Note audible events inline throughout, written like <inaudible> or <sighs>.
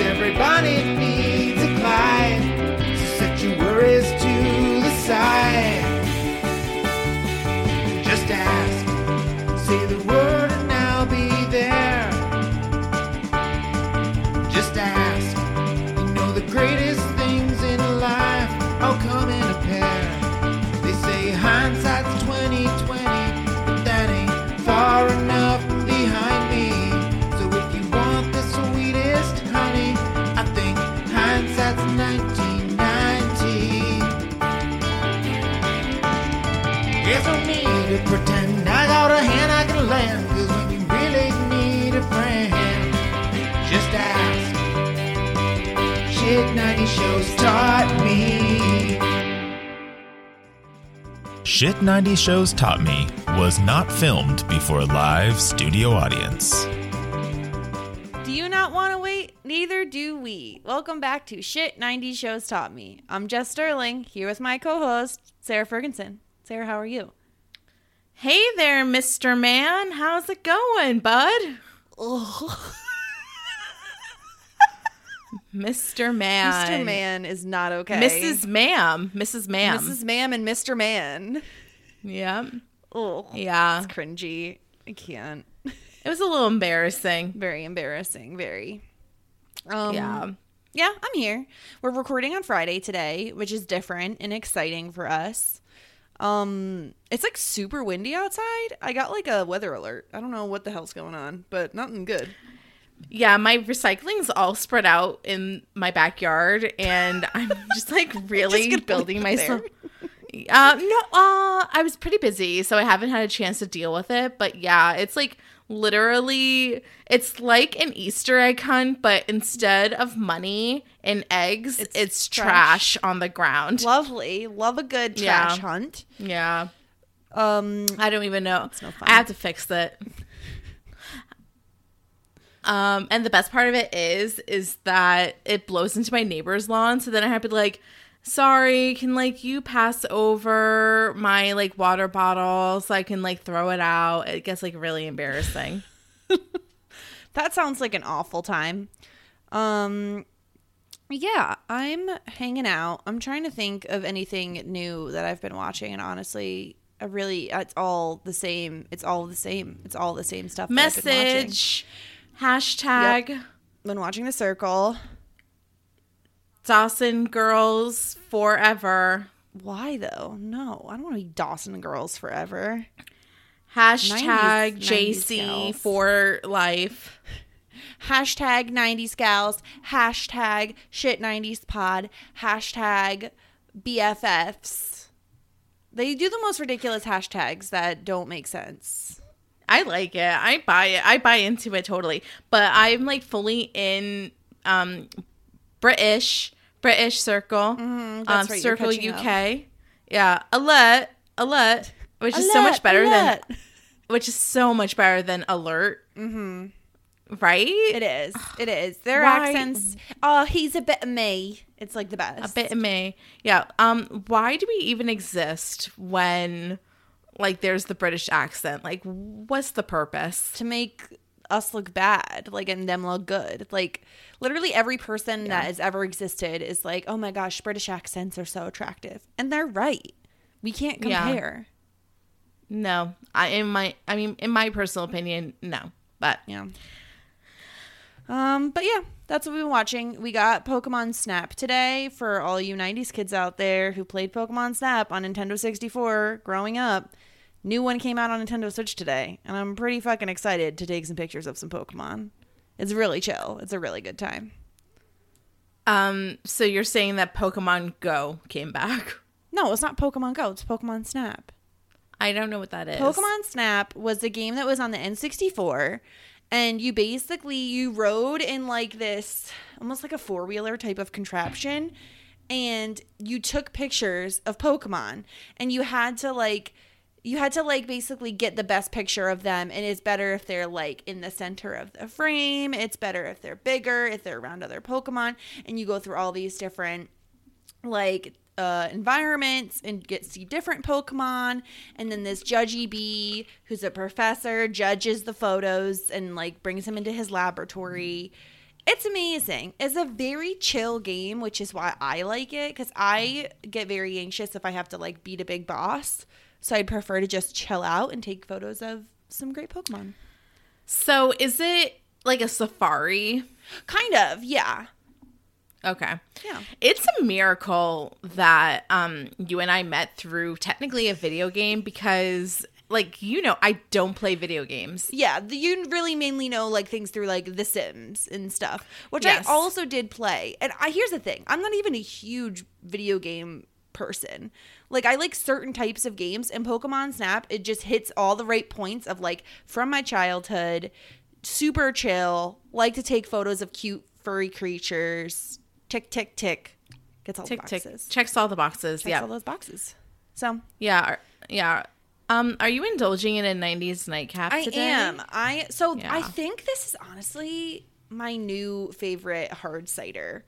everybody need pretend I got a hand I can lend, cause when you really need a friend, just ask. Shit 90 shows taught me. Shit 90 Shows Taught Me was not filmed before a live studio audience. Do you not want to wait? Neither do we. Welcome back to Shit 90 Shows Taught Me. I'm Jess Sterling, here with my co host, Sarah Ferguson. Sarah, how are you? Hey there, Mr. Man. How's it going, bud? <laughs> Ugh. Mr. Man. Mr. Man is not okay. Mrs. Ma'am. Mrs. Ma'am. Mrs. Ma'am and Mr. Man. Yeah. Oh, Yeah. it's cringy. I can't. <laughs> It was a little embarrassing. Very embarrassing. Very. Um, yeah. Yeah, I'm here. We're recording on Friday today, which is different and exciting for us. Um, it's like super windy outside. I got like a weather alert. I don't know what the hell's going on, but nothing good. Yeah, my recycling's all spread out in my backyard and <laughs> I'm just like really gonna building myself. Uh, no, uh, I was pretty busy, so I haven't had a chance to deal with it. But yeah, it's like literally, it's like an Easter egg hunt, but instead of money and eggs, It's it's, trash. trash. on the ground. Lovely. Love a good Yeah. trash hunt. Yeah, Um, I don't even know. no fun. I have to fix it. Um, and the best part of it is, is that it blows into my neighbor's lawn. So then I have to like, sorry, can like you pass over my like water bottle so I can like throw it out? It gets like really embarrassing. <laughs> that sounds like an awful time. Um, yeah, I'm hanging out. I'm trying to think of anything new that I've been watching, and honestly, I really, it's all the same. It's all the same. It's all the same stuff. that I've been watching. Message, hashtag Been watching The Circle. Dawson girls forever. Why though? No, I don't want to be Dawson girls forever. Hashtag 90s JC gals. for life. Hashtag 90s gals. Hashtag shit 90s pod. Hashtag BFFs. They do the most ridiculous hashtags that don't make sense. I like it. I buy it. I buy into it totally. But I'm like fully in um British British circle. That's um right, circle UK. Yeah. Alert. Alert. Which is so much better Alert, than which is so much better than alert. Mm-hmm. Right? It is. <sighs> It is. Their Why- accents. Oh, he's a bit of me. It's like the best. A bit of me. Yeah. Um, why do we even exist when like there's the British accent? Like what's the purpose? to make us look bad, like and them look good. Like literally every person that has ever existed is like, oh my gosh, British accents are so attractive, and they're right. We can't Yeah. compare. No. I in my I mean in my personal opinion, no. But Yeah. Um, but yeah, that's what we've been watching. We got Pokemon Snap today for all you 90s kids out there who played Pokemon Snap on Nintendo 64 growing up. New one came out on Nintendo Switch today, and I'm pretty fucking excited to take some pictures of some Pokemon. It's really chill. It's a really good time. Um, so you're saying that Pokemon Go came back? <laughs> No, it's not Pokemon Go. It's Pokemon Snap. I don't know what that is. Pokemon Snap was a game that was on the N64, and you basically you rode in like this almost like a four-wheeler type of contraption and you took pictures of Pokemon and you had to like you had to like basically get the best picture of them and it's better if they're like in the center of the frame it's better if they're bigger if they're around other pokemon and you go through all these different like uh, environments and get see different Pokemon. And then this judgy bee, who's a professor, judges the photos and like brings them into his laboratory. It's amazing. It's a very chill game, which is why I like it because I get very anxious if I have to like beat a big boss. So I'd prefer to just chill out and take photos of some great Pokemon. So is it like a safari? Kind of, yeah. Okay. Yeah. It's a miracle that um you and I met through technically a video game because like you know I don't play video games. Yeah, the, you really mainly know like things through like The Sims and stuff, which Yes. I also did play. And I here's the thing: I'm not even a huge video game person. Like I like certain types of games, and Pokemon Snap it just hits all the right points of like from my childhood, super chill. Like to take photos of cute furry creatures. Tick tick tick. Gets all Tick the tick checks all the boxes. Checks yeah. all those boxes. So yeah. Yeah. Um are you indulging in a 90s nightcap I today? am. I so Yeah. I think this is honestly my new favorite hard cider.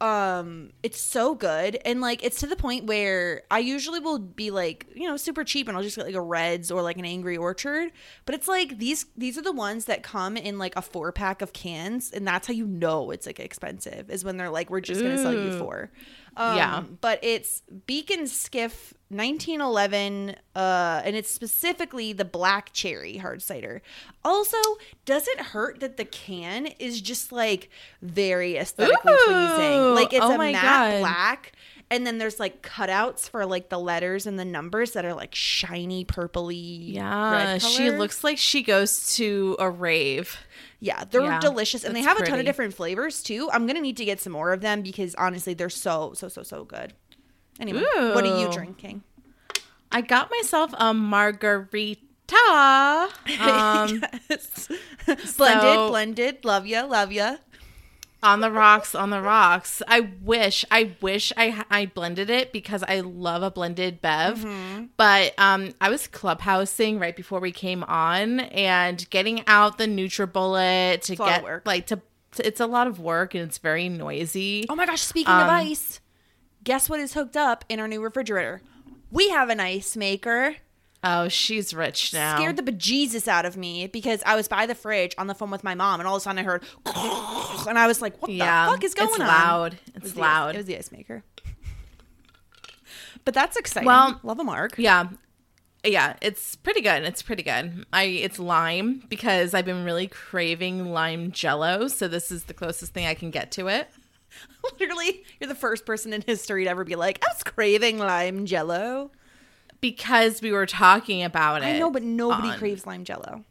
Um it's so good. And like it's to the point where I usually will be like, you know, super cheap and I'll just get like a Reds or like an Angry Orchard, but it's like these these are the ones that come in like a 4 pack of cans and that's how you know it's like expensive is when they're like we're just going to sell you four. Um, Yeah. but it's Beak & Skiff 1911, uh, and it's specifically the black cherry hard cider. Also, does it hurt that the can is just like very aesthetically pleasing? Like it's Oh a matte God. black, and then there's like cutouts for like the letters and the numbers that are like shiny purpley. Yeah, she looks like she goes to a rave. Yeah, they're Yeah, delicious, and they have a ton of different flavors too. I'm gonna need to get some more of them because honestly, they're so so so so good. Anyway, what are you drinking? I got myself a margarita. <laughs> Um, Yes. <laughs> blended, so- blended. Love ya, love ya. On the rocks, on the rocks. I wish, I wish I I blended it because I love a blended bev. Mm-hmm. But um, I was clubhousing right before we came on and getting out the NutriBullet to get work. like to. to- It's a lot of work and it's very noisy. Oh my gosh! Speaking of Um, ice, guess what is hooked up in our new refrigerator? We have an ice maker. Oh, she's rich now. Scared the bejesus out of me because I was by the fridge on the phone with my mom, and all of a sudden I heard, <laughs> and I was like, "What yeah, the fuck is going it's on?" loud. It It's the- loud. it was the ice maker. But that's exciting. Well- love a mark. Yeah. Yeah, it's pretty good. It's pretty good. I it's lime because I've been really craving lime jello, so this is the closest thing I can get to it. <laughs> Literally, you're the first person in history to ever be like, "I was craving lime jello." Because we were talking about it. I know, but nobody on- craves lime jello.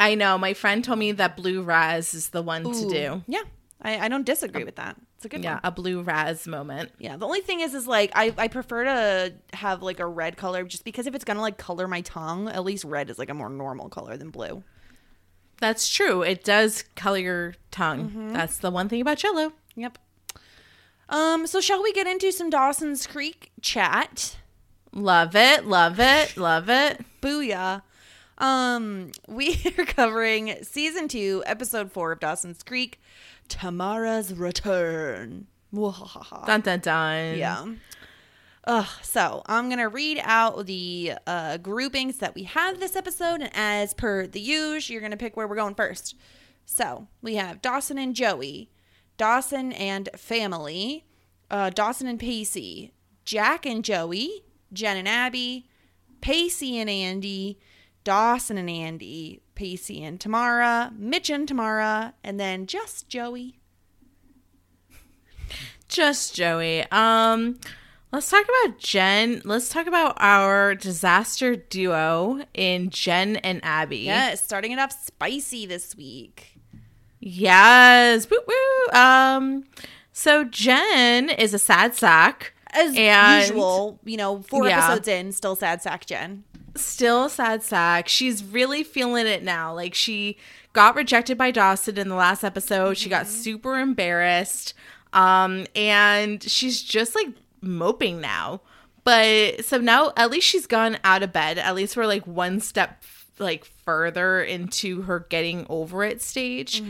I know. My friend told me that blue raz is the one to do. Yeah, I, I don't disagree with that. It's a good Yeah, one. a blue raz moment. Yeah, the only thing is, is like I, I prefer to have like a red color just because if it's gonna like color my tongue, at least red is like a more normal color than blue. That's true. It does color your tongue. Mm-hmm. That's the one thing about jello. Yep. Um. So shall we get into some Dawson's Creek chat? Love it. Love it. Love it. Booyah. Um, we <laughs> are covering season two, episode four of Dawson's Creek, Tamara's Return. Dun dun dun. Yeah. Ugh, so I'm gonna read out the uh, groupings that we have this episode, and as per the usual, you're gonna pick where we're going first. So we have Dawson and Joey, Dawson and family, uh, Dawson and Pacey, Jack and Joey, Jen and Abby, Pacey and Andy, Dawson and Andy, Pacey and Tamara, Mitch and Tamara, and then just Joey. Just Joey. Um, let's talk about Jen. Let's talk about our disaster duo in Jen and Abby. Yes, starting it off spicy this week. Yes. Woo woo. Um, so Jen is a sad sack. As And- usual, you know, four Yeah. episodes in, still sad sack Jen. Still sad sack. She's really feeling it now. Like she got rejected by Dawson in the last episode. She got super embarrassed. Um, and she's just like moping now. But so now at least she's gone out of bed. At least we're like one step like further into her getting over it stage.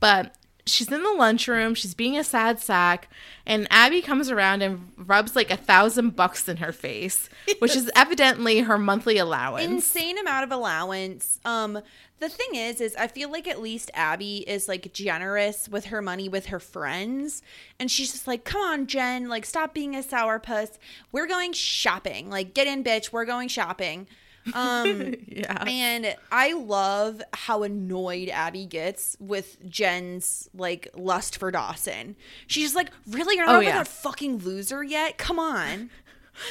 But she's in the lunchroom, she's being a sad sack, and Abby comes around and rubs like a thousand bucks in her face, which is <laughs> evidently her monthly allowance. insane amount of allowance. Um, the thing is, is I feel like at least Abby is like generous with her money with her friends, and she's just like, "Come on, Jen, like stop being a sourpuss. We're going shopping. Like get in, bitch. We're going shopping." Um, <laughs> yeah. and I love how annoyed Abby gets with Jen's like lust for Dawson. She's just like, "Really, you're not Oh, over yeah. that fucking loser yet? Come on." <laughs>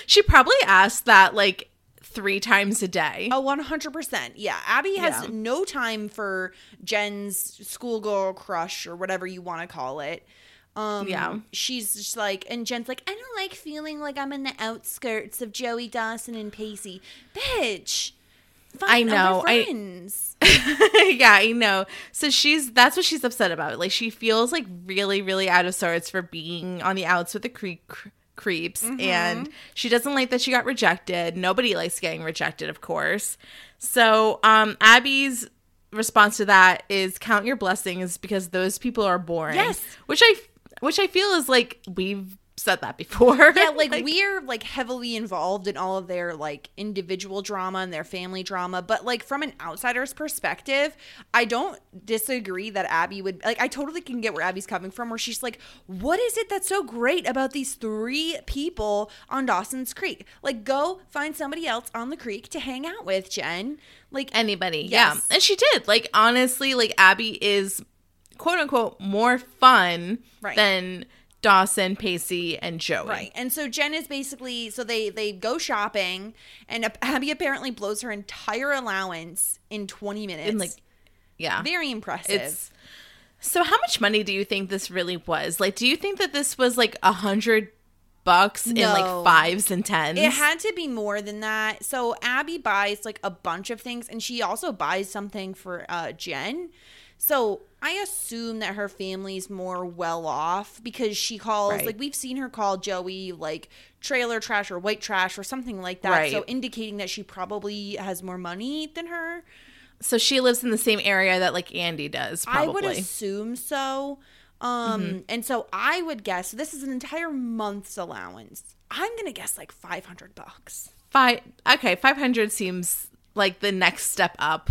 She probably asked that like three times a day. Oh, 100%. Yeah. Abby has Yeah. no time for Jen's schoolgirl crush or whatever you want to call it. Um, Yeah. She's just like, and Jen's like, I don't like feeling like I'm in the outskirts of Joey Dawson and Pacey. Bitch. I know, Other I- friends. <laughs> yeah, I know. So she's that's what she's upset about. Like she feels like really, really out of sorts for being on the outs with the creep creeps, and she doesn't like that she got rejected. Nobody likes getting rejected, of course. So um, Abby's response to that is count your blessings because those people are boring. Yes. which I which I feel is like we've said that before. yeah, <laughs> like, we're like heavily involved in all of their like individual drama and their family drama, but like from an outsider's perspective, I don't disagree that Abby would like I totally can get where Abby's coming from where she's like, "What is it that's so great about these three people on Dawson's Creek? Like go find somebody else on the creek to hang out with, Jen." Like anybody. Yes. Yeah. And she did. Like honestly, like Abby is quote unquote more fun Right. than Dawson, Pacey, and Joey. Right. And so Jen is basically so they they go shopping and Abby apparently blows her entire allowance in 20 minutes. In like yeah. very impressive. It's so how much money do you think this really was? Like do you think that this was like a hundred bucks in like fives and tens? It had to be more than that. So Abby buys like a bunch of things and she also buys something for uh Jen. So I assume that her family's more well off because she calls Right. like we've seen her call Joey like trailer trash or white trash or something like that. So indicating that she probably has more money than her. so she lives in the same area that like Andy does, probably. I would assume so. Um, Mm-hmm. and so I would guess this is an entire month's allowance. I'm gonna guess like five hundred bucks. Five okay, five hundred seems like the next step up.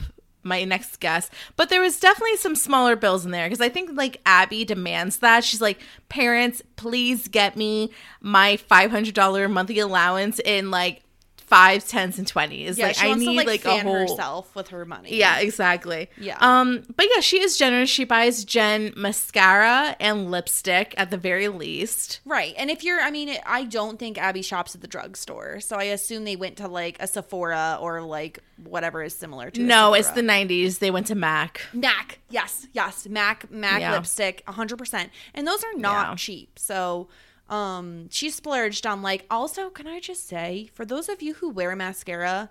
My next guest. but there was definitely some smaller bills in there because I think like Abby demands that she's like, parents, please get me my five hundred dollar monthly allowance in like fives, tens, and twenties. Yeah, like I wants need to like, like fan a whole herself with her money. yeah, exactly. Yeah. Um, but yeah, she is generous. She buys Jen mascara and lipstick at the very least. right. And if you're, I mean, I don't think Abby shops at the drugstore, so I assume they went to like a Sephora or like whatever is similar to. No, it's the nineties. They went to Mac. Mac. Yes, yes, Mac, Mac Yeah. lipstick, hundred percent. And those are not Yeah. cheap. So, um, she splurged on like. Also, can I just say, for those of you who wear mascara,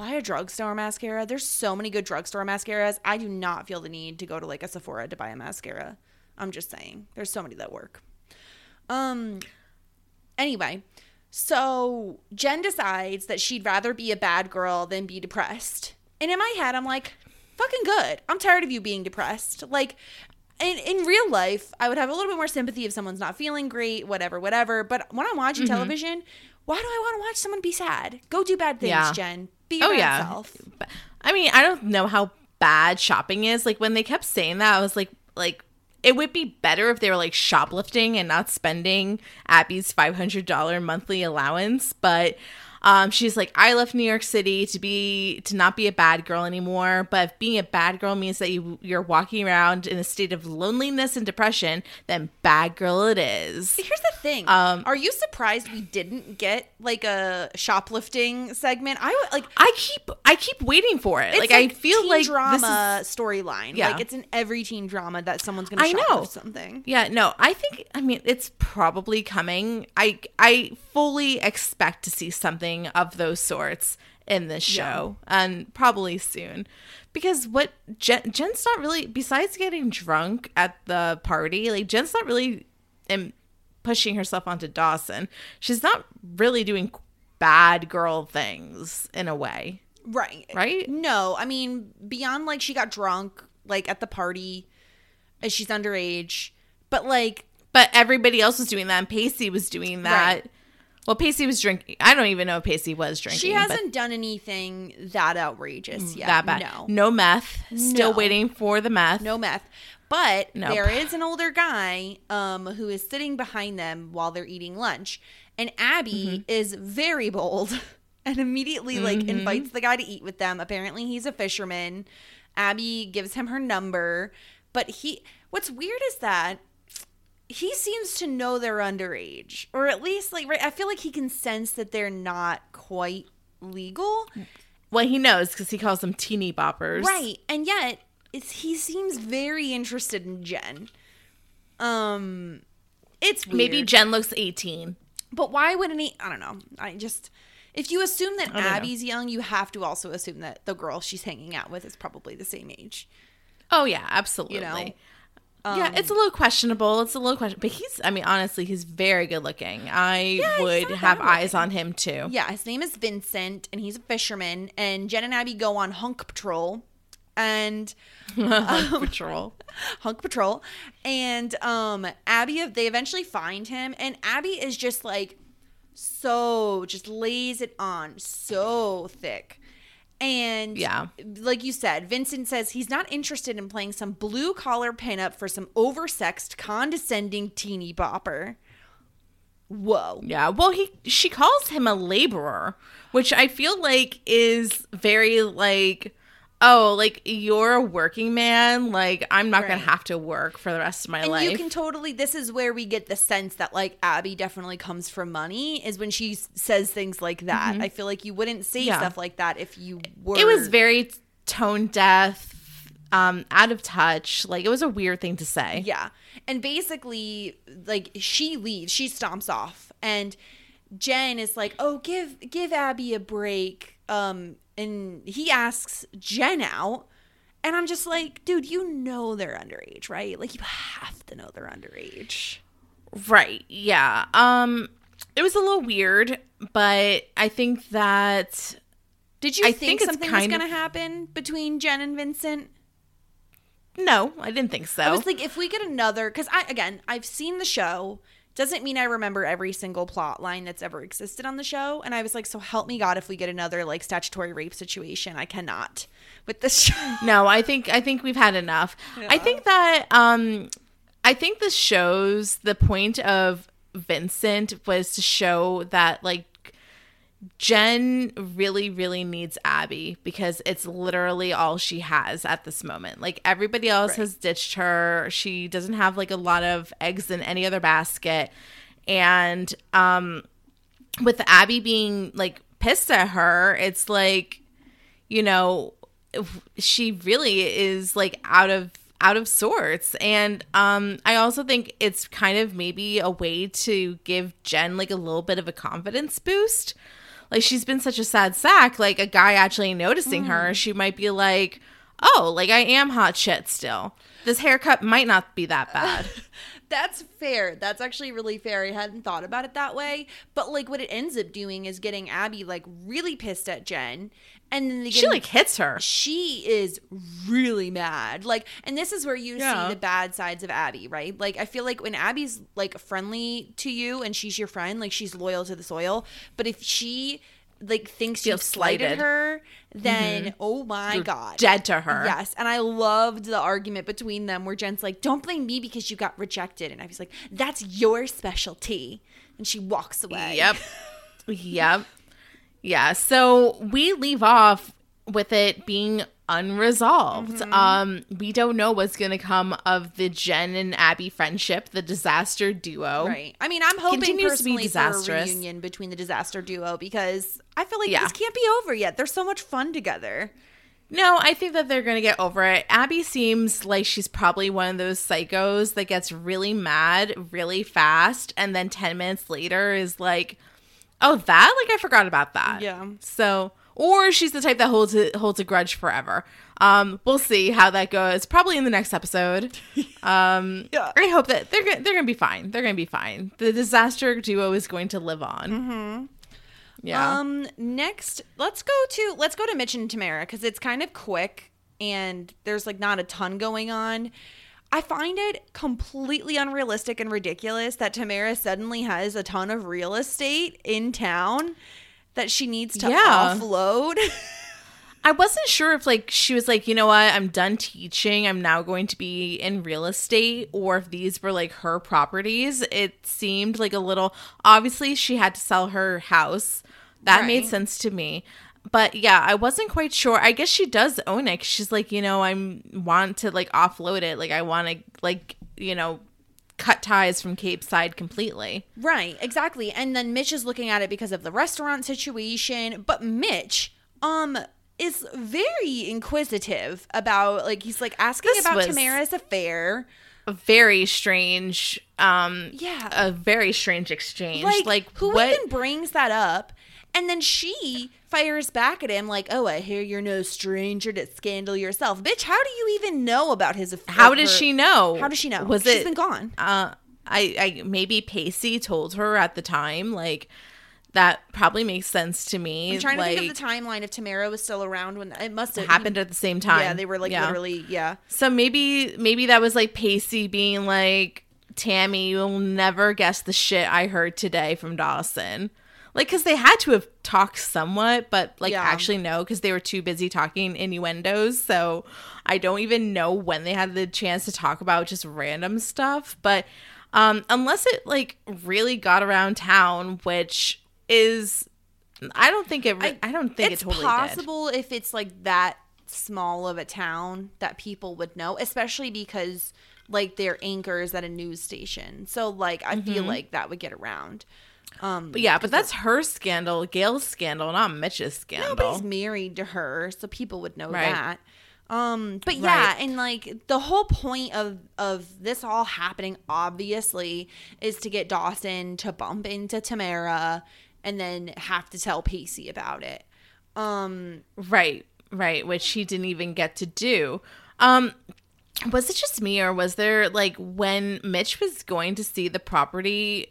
buy a drugstore mascara. There's so many good drugstore mascaras. I do not feel the need to go to like a Sephora to buy a mascara. I'm just saying, there's so many that work. Um. Anyway, so Jen decides that she'd rather be a bad girl than be depressed. And in my head, I'm like, fucking good. I'm tired of you being depressed. Like, in, in real life, I would have a little bit more sympathy if someone's not feeling great, whatever, whatever. But when I'm watching Mm-hmm. television, why do I want to watch someone be sad? Go do bad things, Yeah. Jen. Be your Oh yeah. self. I mean, I don't know how bad shopping is. Like when they kept saying that, I was like, like it would be better if they were like shoplifting and not spending Abby's five hundred dollar monthly allowance. But um, she's like, I left New York City to be to not be a bad girl anymore. But if being a bad girl means that you you're walking around in a state of loneliness and depression, then bad girl it is. Here's the thing. Um, Are you surprised we didn't get like a shoplifting segment? I like I keep I keep waiting for it. It's Like, I feel teen like drama storyline. Yeah. Like it's in every teen drama that someone's gonna I shoplift know. something. Yeah, no, I think I mean it's probably coming. I I fully expect to see something of those sorts in this show and probably soon. Because what Jen, Jen's not really besides getting drunk at the party, like Jen's not really um, pushing herself onto Dawson. She's not really doing bad girl things in a way. Right. Right? No, I mean, beyond like she got drunk, like at the party, as she's underage, but like, But everybody else was doing that and Pacey was doing that. Right. Well, Pacey was drinking. I don't even know if Pacey was drinking. she hasn't done anything that outrageous yet. that bad. No. No meth. Still No. waiting for the meth. No meth. But Nope. there is an older guy um, who is sitting behind them while they're eating lunch. And Abby Mm-hmm. is very bold <laughs> and immediately like invites the guy to eat with them. Apparently he's a fisherman. Abby gives him her number. But he what's weird is that he seems to know they're underage. Or at least like right I feel like he can sense that they're not quite legal. Well, he knows because he calls them teeny boppers. Right. And yet it's, he seems very interested in Jen. Um it's weird. Maybe Jen looks 18. but why wouldn't he I don't know. I just if you assume that don't know. Abby's young, you have to also assume that the girl she's hanging out with is probably the same age. Oh, yeah, absolutely. You know? Yeah, Um, it's a little questionable. It's a little question, but he's. I mean, honestly, he's very good looking. I he's would have eyes on him too. Yeah, his name is Vincent and he's a fisherman and Jen and Abby go on hunk patrol and <laughs> hunk Patrol. <laughs> hunk patrol and um abby they eventually find him and abby is just like so just lays it on so thick and Yeah. like you said vincent says he's not interested in playing some blue collar pinup for some oversexed condescending teeny bopper whoa Yeah. Well, he she calls him a laborer, which I feel like is very like. Oh, like you're a working man. Like I'm not gonna have to work for the rest of my and life. you can totally this is where we get the sense that like abby definitely comes from money is when she says things like that i feel like you wouldn't say Mm-hmm. Yeah. stuff like that if you were it was very tone deaf, um, out of touch. Like it was a weird thing to say. yeah and basically like she leaves she stomps off and jen is like oh give give abby a break um and he asks jen out and i'm just like dude you know they're underage right like you have to know they're underage Right. Yeah. Um it was a little weird, but I think that Did you I think, think something was going of- to happen between Jen and Vincent? no, I didn't think so. I was like, if we get another, because I again, I've seen the show. Doesn't mean I remember every single plot line that's ever existed on the show. And I was like, so help me God, if we get another like statutory rape situation, I cannot with this show. <laughs> no, I think I think we've had enough. I think that um I think this shows the point of Vincent was to show that like Jen really, really needs Abby because it's literally all she has at this moment. Like everybody else Right. has ditched her. She doesn't have like a lot of eggs in any other basket. And um with Abby being like pissed at her, it's like, you know, she really is like out of out of sorts and um i also think it's kind of maybe a way to give jen like a little bit of a confidence boost like she's been such a sad sack like a guy actually noticing her mm. she might be like oh like i am hot shit still this haircut might not be that <laughs> bad That's fair. That's actually really fair. I hadn't thought about it that way. But like what it ends up doing is getting Abby like really pissed at Jen. And then they she get like hits her she is really mad. Like, and this is where you Yeah. see the bad sides of Abby, right? Like, I feel like when Abby's like friendly to you and she's your friend, like she's loyal to the soil. But if she like thinks Feels you've slighted slighted. her, mm-hmm. then oh my You're god, dead to her Yes, and I loved the argument between them where Jen's like, "Don't blame me because you got rejected," and I was like, "That's your specialty," and she walks away. Yep. <laughs> yep. Yeah. So we leave off with it being unresolved. Mm-hmm. Um, we don't know what's gonna come of the Jen and Abby friendship, the disaster duo. Right. I mean, I'm hoping Continues to be personally for a reunion between the disaster duo because I feel like Yeah. this can't be over yet. They're so much fun together. No, I think that they're gonna get over it. Abby seems like she's probably one of those psychos that gets really mad really fast, and then ten minutes later is like, "Oh, that? Like I forgot about that." Yeah. So, or she's the type that holds a, holds a grudge forever. Um, we'll see how that goes. Probably in the next episode. <laughs> Um, Yeah. I hope that they're they're gonna be fine. They're gonna be fine. The disaster duo is going to live on. Mm-hmm. Yeah. Um, next, let's go to let's go to Mitch and Tamara because it's kind of quick and there's like not a ton going on. I find it completely unrealistic and ridiculous that Tamara suddenly has a ton of real estate in town that she needs to Yeah. offload. <laughs> I wasn't sure if like she was like, you know what, I'm done teaching. I'm now going to be in real estate or if these were like her properties. It seemed like a little obviously she had to sell her house. That made sense to me. But yeah, I wasn't quite sure. I guess she does own it. She's like, you know, I'm want to like offload it. Like I want to like, you know, cut ties from Capeside completely. Right, exactly. And then Mitch is looking at it because of the restaurant situation. But Mitch, um, is very inquisitive about like he's like asking This about Tamara's affair. A very strange um Yeah. a very strange exchange. Like, Like, who what even brings that up? And then she fires back at him like, "Oh, I hear you're no stranger to scandal yourself, bitch. How do you even know about his affair? How does she know? How does she know? Was She's it been gone? Uh, I, I maybe Pacey told her at the time. Like that probably makes sense to me. I'm trying to like, think of the timeline if Tamara was still around when it must have happened at the same time. Yeah, they were like Yeah. literally, yeah. So maybe maybe that was like Pacey being like, Tammy, you'll never guess the shit I heard today from Dawson. Like, because they had to have talked somewhat, but like Yeah. actually no, because they were too busy talking innuendos. So I don't even know when they had the chance to talk about just random stuff. But um, unless it like really got around town, which is, I don't think it. Re- I, don't think it's it totally did. possible if it's like that small of a town that people would know, especially because like they're anchors at a news station. So like I Mm-hmm. feel like that would get around. Um, But yeah, but that's her scandal, Gail's scandal, not Mitch's scandal. nobody's married to her, so people would know Right. that. Um, but yeah, Right. and like the whole point of of this all happening, obviously, is to get Dawson to bump into Tamara and then have to tell Pacey about it. Um, Right, right, which he didn't even get to do. Um was it just me or was there like when Mitch was going to see the property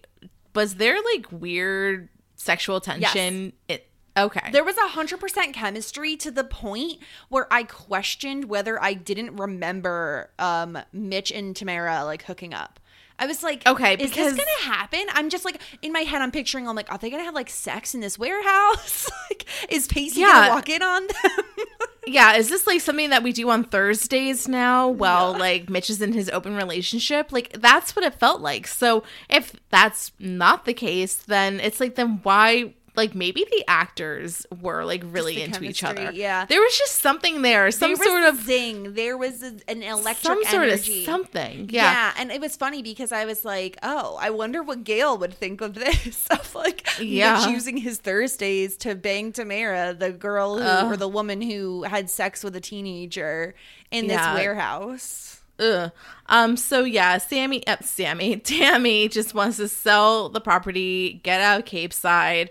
was there like weird sexual tension? It okay. There was a hundred percent chemistry to the point where I questioned whether I didn't remember um Mitch and Tamara like hooking up. I was like, Okay, is because- this gonna happen? I'm just like in my head, I'm picturing, I'm like, are they gonna have like sex in this warehouse? <laughs> like, is Pacey Yeah. gonna walk in on them? <laughs> yeah, is this like something that we do on Thursdays now while like Mitch is in his open relationship? Like that's what it felt like. So if that's not the case, then it's like then why like maybe the actors were like really into each other. yeah. There was just something there, some there sort of zing. There was a, an electric some sort energy. of something. Yeah. Yeah. and it was funny because I was like, "Oh, I wonder what Gail would think of this." <laughs> of like, Yeah. Mitch using his Thursdays to bang Tamara, the girl who, or the woman who had sex with a teenager in Yeah. this warehouse. Ugh. Um. So yeah, Sammy, uh, Sammy, <laughs> Tammy just wants to sell the property, get out of Capeside.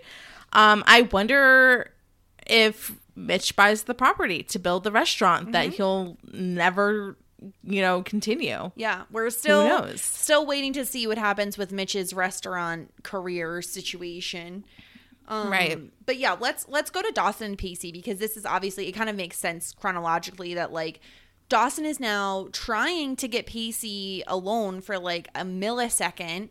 Um. I wonder if Mitch buys the property to build the restaurant Mm-hmm. that he'll never, you know, continue. Yeah, we're still still waiting to see what happens with Mitch's restaurant career situation. Um, Right. But yeah, let's let's go to Dawson and Pacey because this is obviously it kind of makes sense chronologically that like Dawson is now trying to get Pacey alone for like a millisecond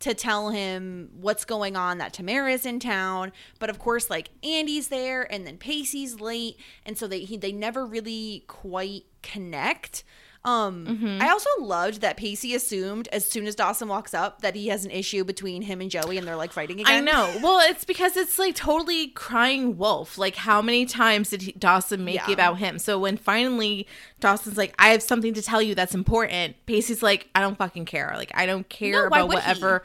to tell him what's going on that Tamara's in town but of course like Andy's there and then Pacey's late and so they he, they never really quite connect um Mm-hmm. I also loved that Pacey assumed as soon as Dawson walks up that he has an issue between him and Joey and they're like fighting again. I know. Well, it's because it's like totally crying wolf. Like, how many times did he, Dawson make Yeah. it about him? So when finally Dawson's like, "I have something to tell you that's important," Pacey's like, "I don't fucking care. Like, I don't care No, about would he? whatever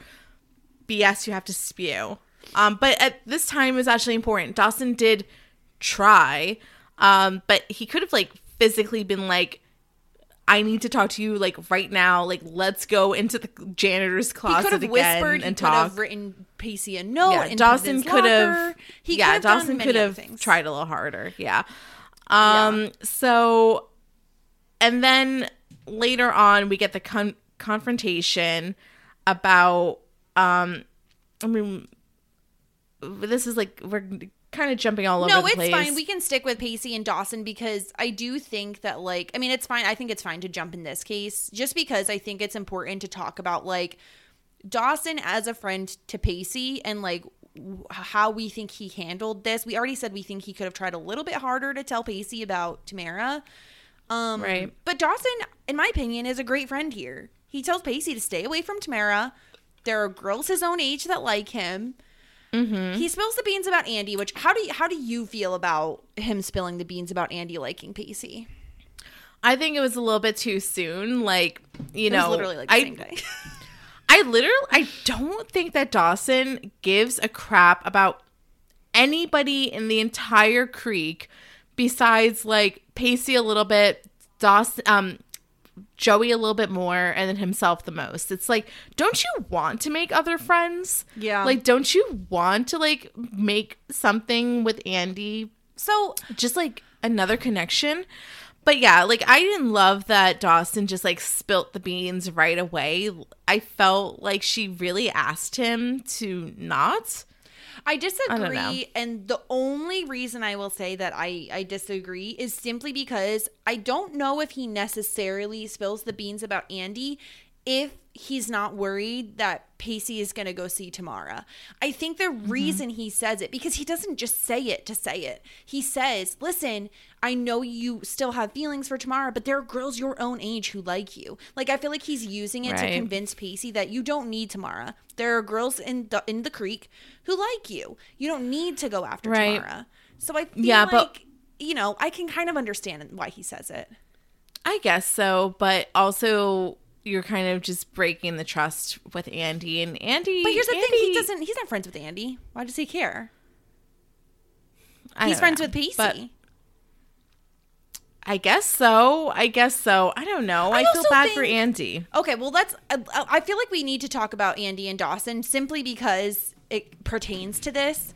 BS you have to spew." Um, but at this time it was actually important. Dawson did try, um, but he could have like physically been like, I need to talk to you like right now. Like, let's go into the janitor's closet. He could have again whispered. And could talk. have written Pacey a note. yeah, and Dawson could have. He yeah, could Dawson could have tried a little harder. Yeah. Um. So, and then later on, we get the con- confrontation about. Um. I mean, this is like we're kind of jumping all over No, the it's fine. We can stick with Pacey and Dawson because I do think that, like, I mean, it's fine. I think it's fine to jump in this case just because I think it's important to talk about, like, Dawson as a friend to Pacey and, like, how we think he handled this. We already said we think he could have tried a little bit harder to tell Pacey about Tamara. Um, Right. But Dawson, in my opinion, is a great friend here. He tells Pacey to stay away from Tamara. There are girls his own age that like him. Mm-hmm. He spills the beans about Andy, which how do you, how do you feel about him spilling the beans about Andy liking Pacey? I think it was a little bit too soon. Like, you It know, literally like the I same day. <laughs> I literally I don't think that Dawson gives a crap about anybody in the entire creek besides like Pacey a little bit, Dawson um Joey a little bit more and then himself the most. It's like don't you want to make other friends? Yeah. Like don't you want to like make something with Andy so just like another connection. But yeah, like I didn't love that Dawson just like spilt the beans right away. I felt like she really asked him to not. I disagree, and the only reason I will say that I I disagree is simply because I don't know if he necessarily spills the beans about Andy if he's not worried that Pacey is going to go see Tamara. I think the Mm-hmm. reason he says it because he doesn't just say it to say it. He says, "Listen, I know you still have feelings for Tamara, but there are girls your own age who like you." Like I feel like he's using it to convince Pacey that you don't need Tamara. There are girls in the in the creek who like you. You don't need to go after Right. Tamara. So I feel Yeah, like but- you know, I can kind of understand why he says it. I guess so, but also you're kind of just breaking the trust with Andy and Andy. But here's the thing: he doesn't. He's not friends with Andy. Why does he care? I He's friends know, with Pacey. I guess so. I guess so. I don't know. I, feel also bad for Andy. Okay, well, let's. I, I feel like we need to talk about Andy and Dawson simply because it pertains to this.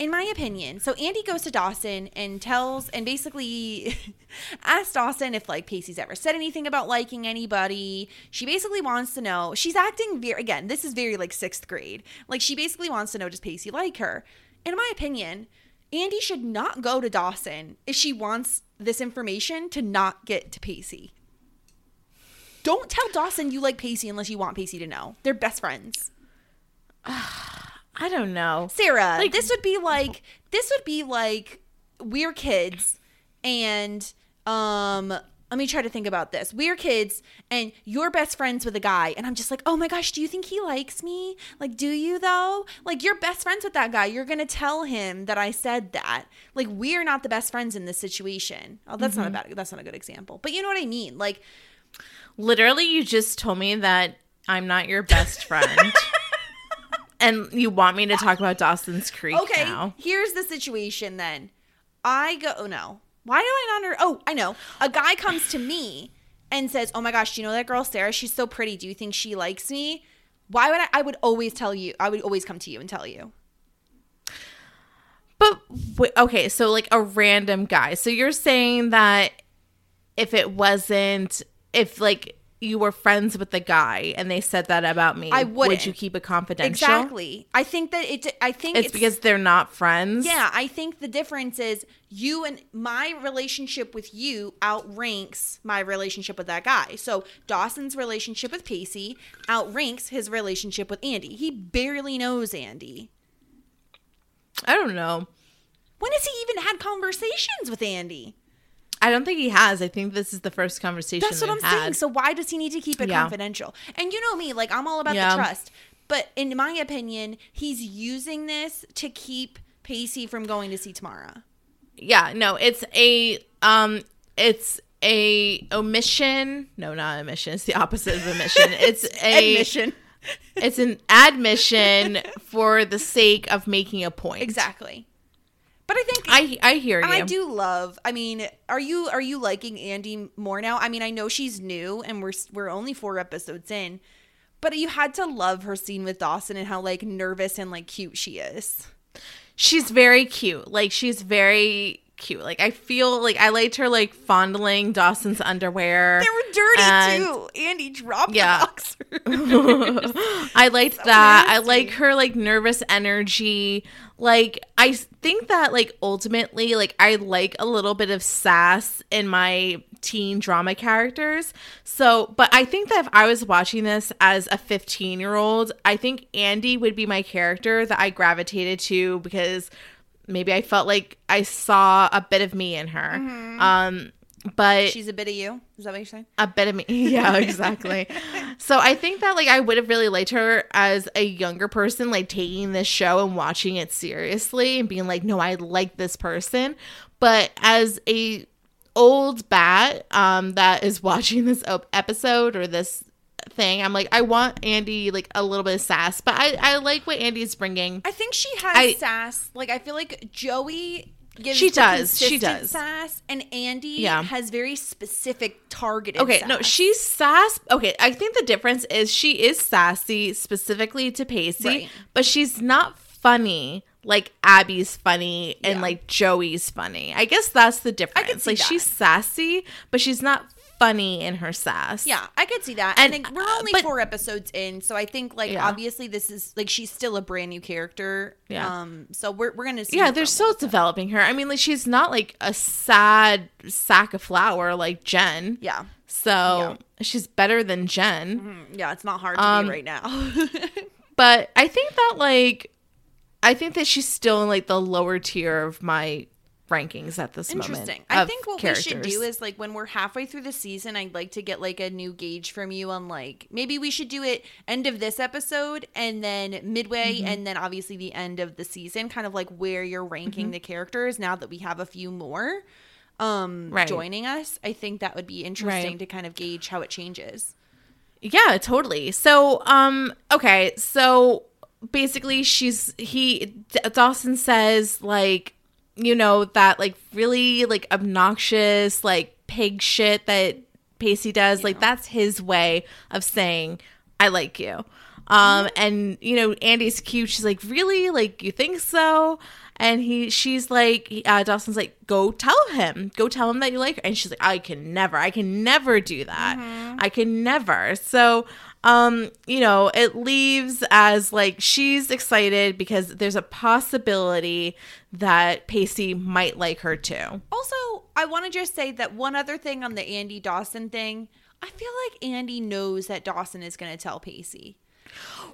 In my opinion, so Andy goes to Dawson and tells and basically <laughs> asks Dawson if like Pacey's ever said anything about liking anybody. She basically wants to know. She's acting very again. This is very like sixth grade. Like she basically wants to know does Pacey like her? In my opinion, Andy should not go to Dawson if she wants this information to not get to Pacey. Don't tell Dawson you like Pacey unless you want Pacey to know. They're best friends. <sighs> Ah. I don't know. Sarah, Like- this would be like this would be like we're kids and um let me try to think about this. We're kids and you're best friends with a guy and I'm just like, "Oh my gosh, do you think he likes me? Like do you though? Like you're best friends with that guy. You're going to tell him that I said that. Like we're not the best friends in this situation." Oh, that's not a bad that's not a good example. But you know what I mean? Like Literally, you just told me that I'm not your best friend. <laughs> and you want me to talk about Dawson's Creek Okay, now. here's the situation then. I go, oh no. Why do I not? Under- oh, I know. A guy comes to me and says, "Oh my gosh, do you know that girl Sarah? She's so pretty. Do you think she likes me?" Why would I? I would always tell you. I would always come to you and tell you. But wait, okay, so like a random guy. So you're saying that if it wasn't, if like you were friends with the guy and they said that about me, I would wouldn't. you keep it confidential? Exactly. I think that it. I think It's, because they're not friends. Yeah, I think the difference is you and my relationship with you outranks my relationship with that guy. So Dawson's relationship with Pacey outranks his relationship with Andy. He barely knows Andy. I don't know. When has he even had conversations with Andy? I don't think he has. I think this is the first conversation. That's what I'm had. saying. So why does he need to keep it Yeah. confidential? And you know me, like I'm all about Yeah. the trust. But in my opinion, he's using this to keep Pacey from going to see Tamara. yeah, no, it's a um, it's a omission. No, not omission. It's the opposite of omission. <laughs> It's a Admission. It's an admission for the sake of making a point. Exactly. But I think I I hear you. I do love. I mean, are you are you liking Andy more now? I mean, I know she's new, and we're we're only four episodes in, but you had to love her scene with Dawson and how like nervous and like cute she is. she's very cute. Like she's very cute. Like I feel like I liked her like fondling Dawson's underwear. They were dirty And- too. Andy dropped Yeah. the boxer. <laughs> I liked <laughs> that. I nasty. like her like nervous energy. Like I think that like ultimately like I like a little bit of sass in my teen drama characters. So, but I think that if I was watching this as a 15-year-old, I think Andy would be my character that I gravitated to because maybe I felt like I saw a bit of me in her. Um but She's a bit of you. Is that what you're saying? a bit of me. <laughs> Yeah, exactly. <laughs> so I think that like I would have really liked her as a younger person, like taking this show and watching it seriously and being like, no, I like this person. But as a old bat um that is <laughs> watching this op- episode or this thing, I'm like, I want Andy like a little bit of sass, but I I like what Andy's bringing. I think she has I- sass. Like I feel like Joey gives She does. She does. sass, and Andy Yeah. has very specific targeted. Okay, no, she's sass. Okay, I think the difference is she is sassy specifically to Pacey, Right. but she's not funny like Abby's funny and Yeah. like Joey's funny. I guess that's the difference. like that. she's sassy, but she's not funny in her sass. Yeah, I could see that. And, And, we're uh, only but- four episodes in, so I think like Yeah. obviously this is like she's still a brand new character. Yeah. Um. So we're we're gonna see. Yeah, they're still developing her. I mean, like she's not like a sad sack of flour like Jen. Yeah. So she's better than Jen. Mm, Yeah, it's not hard to Um, be right now. <laughs> but I think that like I think that she's still in like the lower tier of my rankings at this moment. Interesting. I think what we should do is like when we're halfway through the season, I'd like to get like a new gauge from you on like maybe we should do it end of this episode and then midway Mm-hmm. and then obviously the end of the season, kind of like where you're ranking Mm-hmm. the characters now that we have a few more um Right. joining us. I think that would be interesting Right. to kind of gauge how it changes. Yeah, totally. So, um, okay, so basically, she's he Dawson says like, you know, that like really like obnoxious like pig shit that Pacey does. Like that's his way of saying I like you. Um, and you know, Andy's cute. She's like, really? Like you think so? And he, she's like, uh, Dawson's like, go tell him, go tell him that you like her. And she's like, I can never, I can never do that. I can never. So, um, you know, it leaves as like she's excited because there's a possibility that Pacey might like her too. Also, I want to just say that one other thing on the Andy Dawson thing. I feel like Andy knows that Dawson is going to tell Pacey.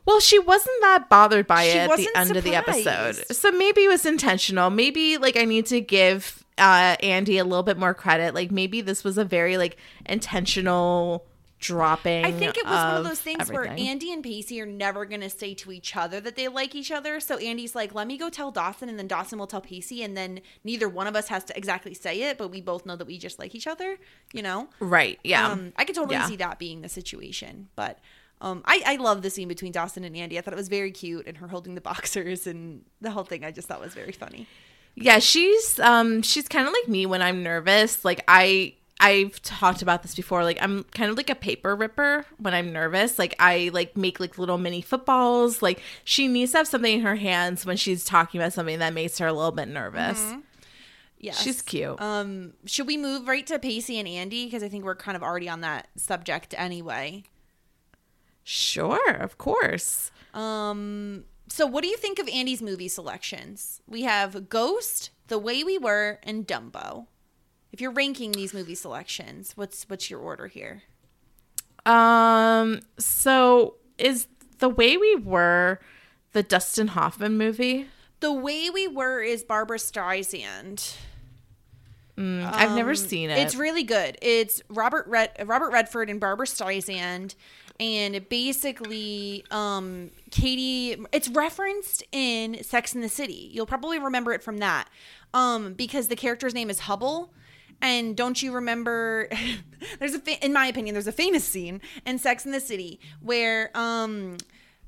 Well, she wasn't that bothered by She it at the end of the episode. So maybe it was intentional. Maybe like I need to give uh Andy a little bit more credit. Like maybe this was a very like intentional dropping. I think it was one of those things where. Andy and Pacey are never going to say to each other that they like each other. So Andy's like, let me go tell Dawson, and then Dawson will tell Pacey, and then neither one of us has to exactly say it, but we both know that we just like each other, you know? Right. Yeah. Um, I could totally Yeah. see that being the situation. But um, I, I love the scene between Dawson and Andy. I thought it was very cute, and her holding the boxers and the whole thing I just thought was very funny. Yeah, she's um she's kind of like me when I'm nervous. Like I I've talked about this before. Like I'm kind of like a paper ripper when I'm nervous. Like I like make like little mini footballs. Like she needs to have something in her hands when she's talking about something that makes her a little bit nervous. Yeah, She's cute. Um, should we move right to Pacey and Andy? Because I think we're kind of already on that subject anyway. Sure, of course. Um, so what do you think of Andy's movie selections? We have Ghost, The Way We Were, and Dumbo. If you're ranking these movie selections, what's what's your order here? Um so is the way we were the Dustin Hoffman movie? The Way We Were is Barbra Streisand. Mm, I've never Um, seen it. It's really good. It's Robert Red Robert Redford and Barbra Streisand, and basically, um, Katie. It's referenced in Sex in the City. You'll probably remember it from that, um, because the character's name is Hubbell. And don't you remember? <laughs> there's a, fa- in my opinion, there's a famous scene in Sex in the City where, um,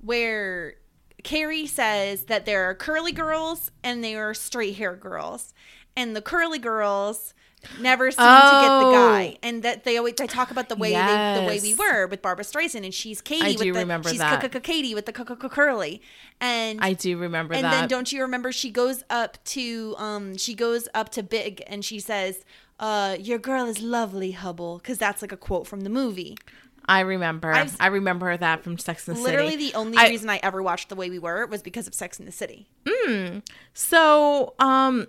where Carrie says that there are curly girls and there are straight hair girls, and the curly girls never seem to get the Oh. guy, and that they always they talk about the way they, the way we were with Barbra Streisand, and she's Katie. I with do the, remember she's that. k- Katie with the curly, and I do remember and that. then don't you remember she goes up to um she goes up to Big and she says, "Uh, your girl is lovely, Hubbell," because that's like a quote from the movie. I remember. I've- I remember that from Sex and the Literally, City. Literally, the only I- reason I ever watched The Way We Were was because of Sex and the City. So, um,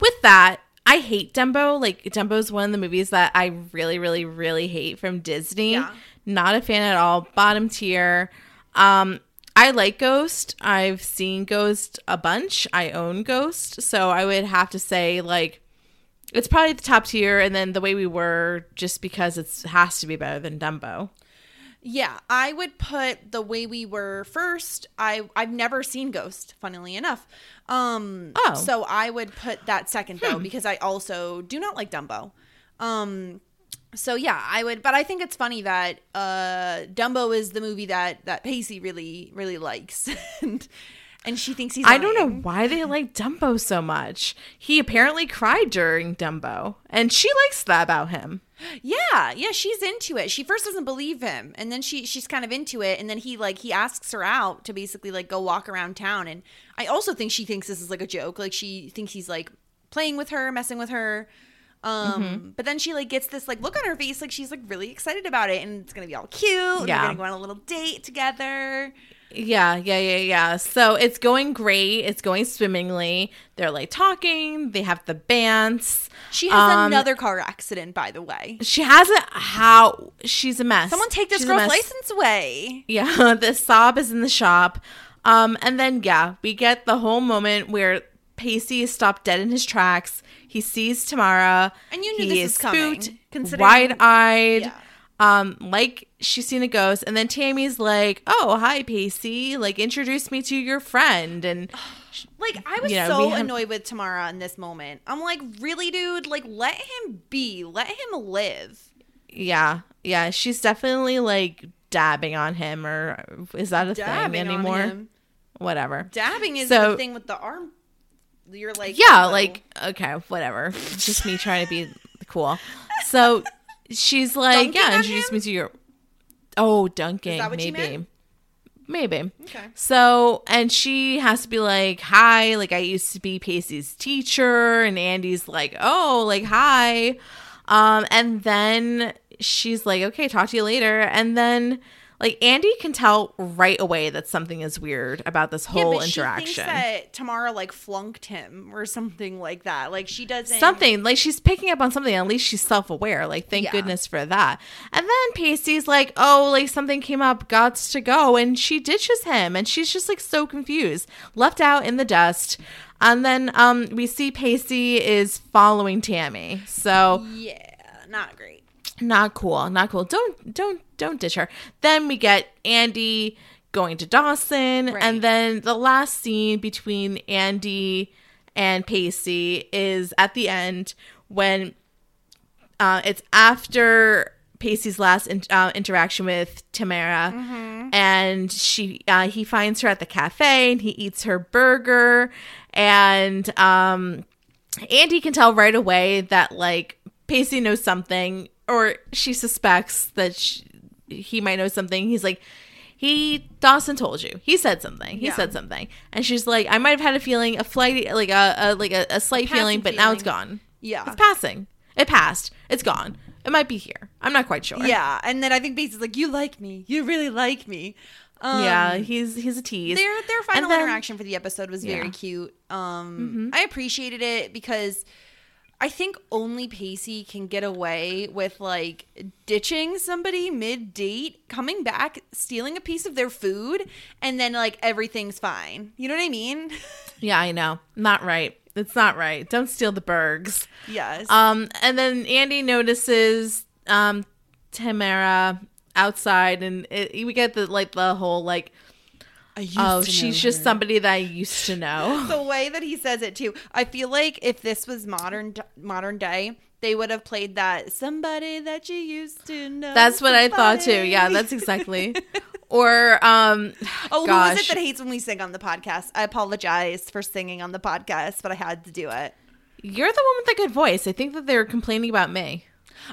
with that, I hate Dumbo. Like Dumbo's one of the movies that I really, really, really hate from Disney. Yeah. Not a fan at all. Bottom tier. Um, I like Ghost. I've seen Ghost a bunch. I own Ghost, so I would have to say like it's probably the top tier, and then the way we were, just because it has to be better than Dumbo. Yeah, I would put The Way We Were first. I I've never seen Ghost, funnily enough. Um, Oh. Hmm. so I would put that second though because I also do not like Dumbo. Um, so yeah, I would, but I think it's funny that uh, Dumbo is the movie that that Pacey really really likes, <laughs> and and she thinks he's. I don't know why they like Dumbo so much. He apparently cried during Dumbo, and she likes that about him. Yeah, yeah, she's into it. She first doesn't believe him, and then she she's kind of into it, and then he like he asks her out to basically like go walk around town, and I also think she thinks this is like a joke, like she thinks he's like playing with her, messing with her. Um, Mm-hmm. but then she like gets this like look on her face, like she's like really excited about it, and it's gonna be all cute. and Yeah. we're gonna go on a little date together. Yeah, yeah, yeah, yeah. So it's going great. It's going swimmingly. They're like talking. They have the bands. She has Um, another car accident, by the way. She has a how. She's a mess. Someone take this She's girl's license away. Yeah, <laughs> the sob is in the shop. Um, and then yeah, we get the whole moment where Pacey is stopped dead in his tracks. He sees Tamara. And you knew he this is coming, spooked, wide-eyed. Yeah. Um, like she's seen a ghost, and then Tammy's like, "Oh, hi, Pacey. Like, introduce me to your friend." And Like I was You know, so have- annoyed with Tamara in this moment. I'm like, really, dude? Like, let him be. Let him live. yeah, yeah, she's definitely like dabbing on him, or is that a Dabbing thing anymore? Whatever. Dabbing is So- the thing with the arm. You're like, yeah elbow. like okay whatever It's just me trying to be cool so she's like Dunking yeah introduce him? me to your oh dunking. Is that what you maybe. maybe. Okay. so and she has to be like hi like i used to be pacey's teacher and andy's like oh like hi. Um and then she's like okay talk to you later. And then like andy can tell right away that something is weird about this Yeah, whole but interaction She thinks that Tamara like flunked him or something like that. Like she doesn't something like she's picking up on something. At least she's self-aware. Like thank Yeah. goodness for that. And then pacey's like oh like something came up. Gots to go. And she ditches him. And she's just like so confused. Left out in the dust. And then um we see pacey is following tammy. So Yeah, not great. Not cool not cool. Don't don't don't ditch her. Then we get andy going to dawson Right. and then the last scene between andy and pacey is at the end when uh, it's after Pacey's last in, uh, interaction with Tamara, and she uh, he finds her at the cafe and he eats her burger, and um, Andy can tell right away that like Pacey knows something, or she suspects that she, he might know something. He's like, he Dawson told you. He said something. He Yeah. said something, and she's like, I might have had a feeling, a flight, like a, a like a, a slight passing feeling, but now it's gone. Yeah. It's passing. It passed. It's gone. It might be here. I'm not quite sure. Yeah, and then I think Pacey's like, "You like me. You really like me." Um, yeah. He's he's a tease. their their final then- interaction for the episode was very Yeah. Mm-hmm. cute. Um, I appreciated it because I think only Pacey can get away with like ditching somebody mid date, coming back, stealing a piece of their food, and then like everything's fine. You know what I mean? <laughs> Yeah, I know. Not right. It's not right. Don't steal the bergs. yes. Um, and then Andy notices um Tamara outside, and it, we get the like the whole like, Oh, she's know just her. somebody that I used to know. <laughs> the way that he says it too. I feel like if this was modern modern day, they would have played that somebody that you used to know. That's what I thought too. Yeah, that's exactly. <laughs> Or um Oh, gosh. who is it that hates when we sing on the podcast? I apologize for singing on the podcast, but I had to do it. You're the one with the good voice. I think that they're complaining about me.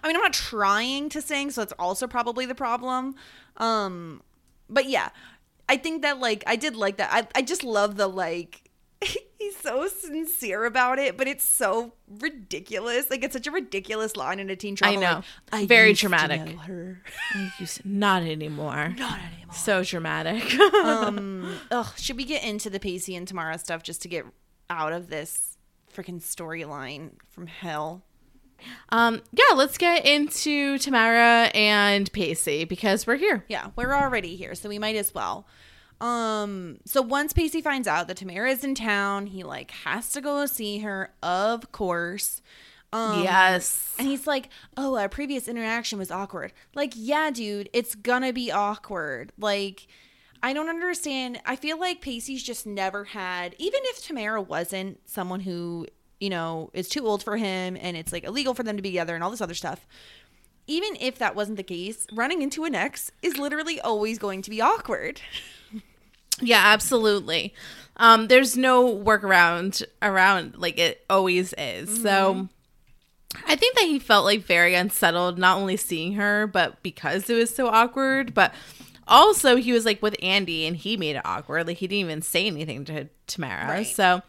I mean, I'm not trying to sing, so it's also probably the problem. Um, but yeah, I think that like I did like that. I I just love the like. <laughs> He's so sincere about it, but it's so ridiculous. Like it's such a ridiculous line in a teen drama. I know. like, I Very used dramatic. know her. S- Not anymore. Not anymore. So dramatic. um, <laughs> ugh, should we get into the Pacey and Tamara stuff just to get out of this freaking storyline from hell? Um, yeah, let's get into Tamara and Pacey because we're here. Yeah, we're already here, so we might as well. Um, so once Pacey finds out that Tamara is in town, he like has to go see her, of course. Um, yes. And he's like, "Oh, our previous interaction was awkward." Like, yeah, dude, it's gonna be awkward. Like, I don't understand. I feel like Pacey's just never had, even if Tamara wasn't someone who, you know, is too old for him and it's like illegal for them to be together and all this other stuff. Even if that wasn't the case, running into an ex is literally always going to be awkward. <laughs> Yeah, absolutely. Um, there's no workaround around like it always is. So I think that he felt like very unsettled, not only seeing her, but because it was so awkward, but also he was like with Andy and he made it awkward. Like he didn't even say anything to Tamara. Right. So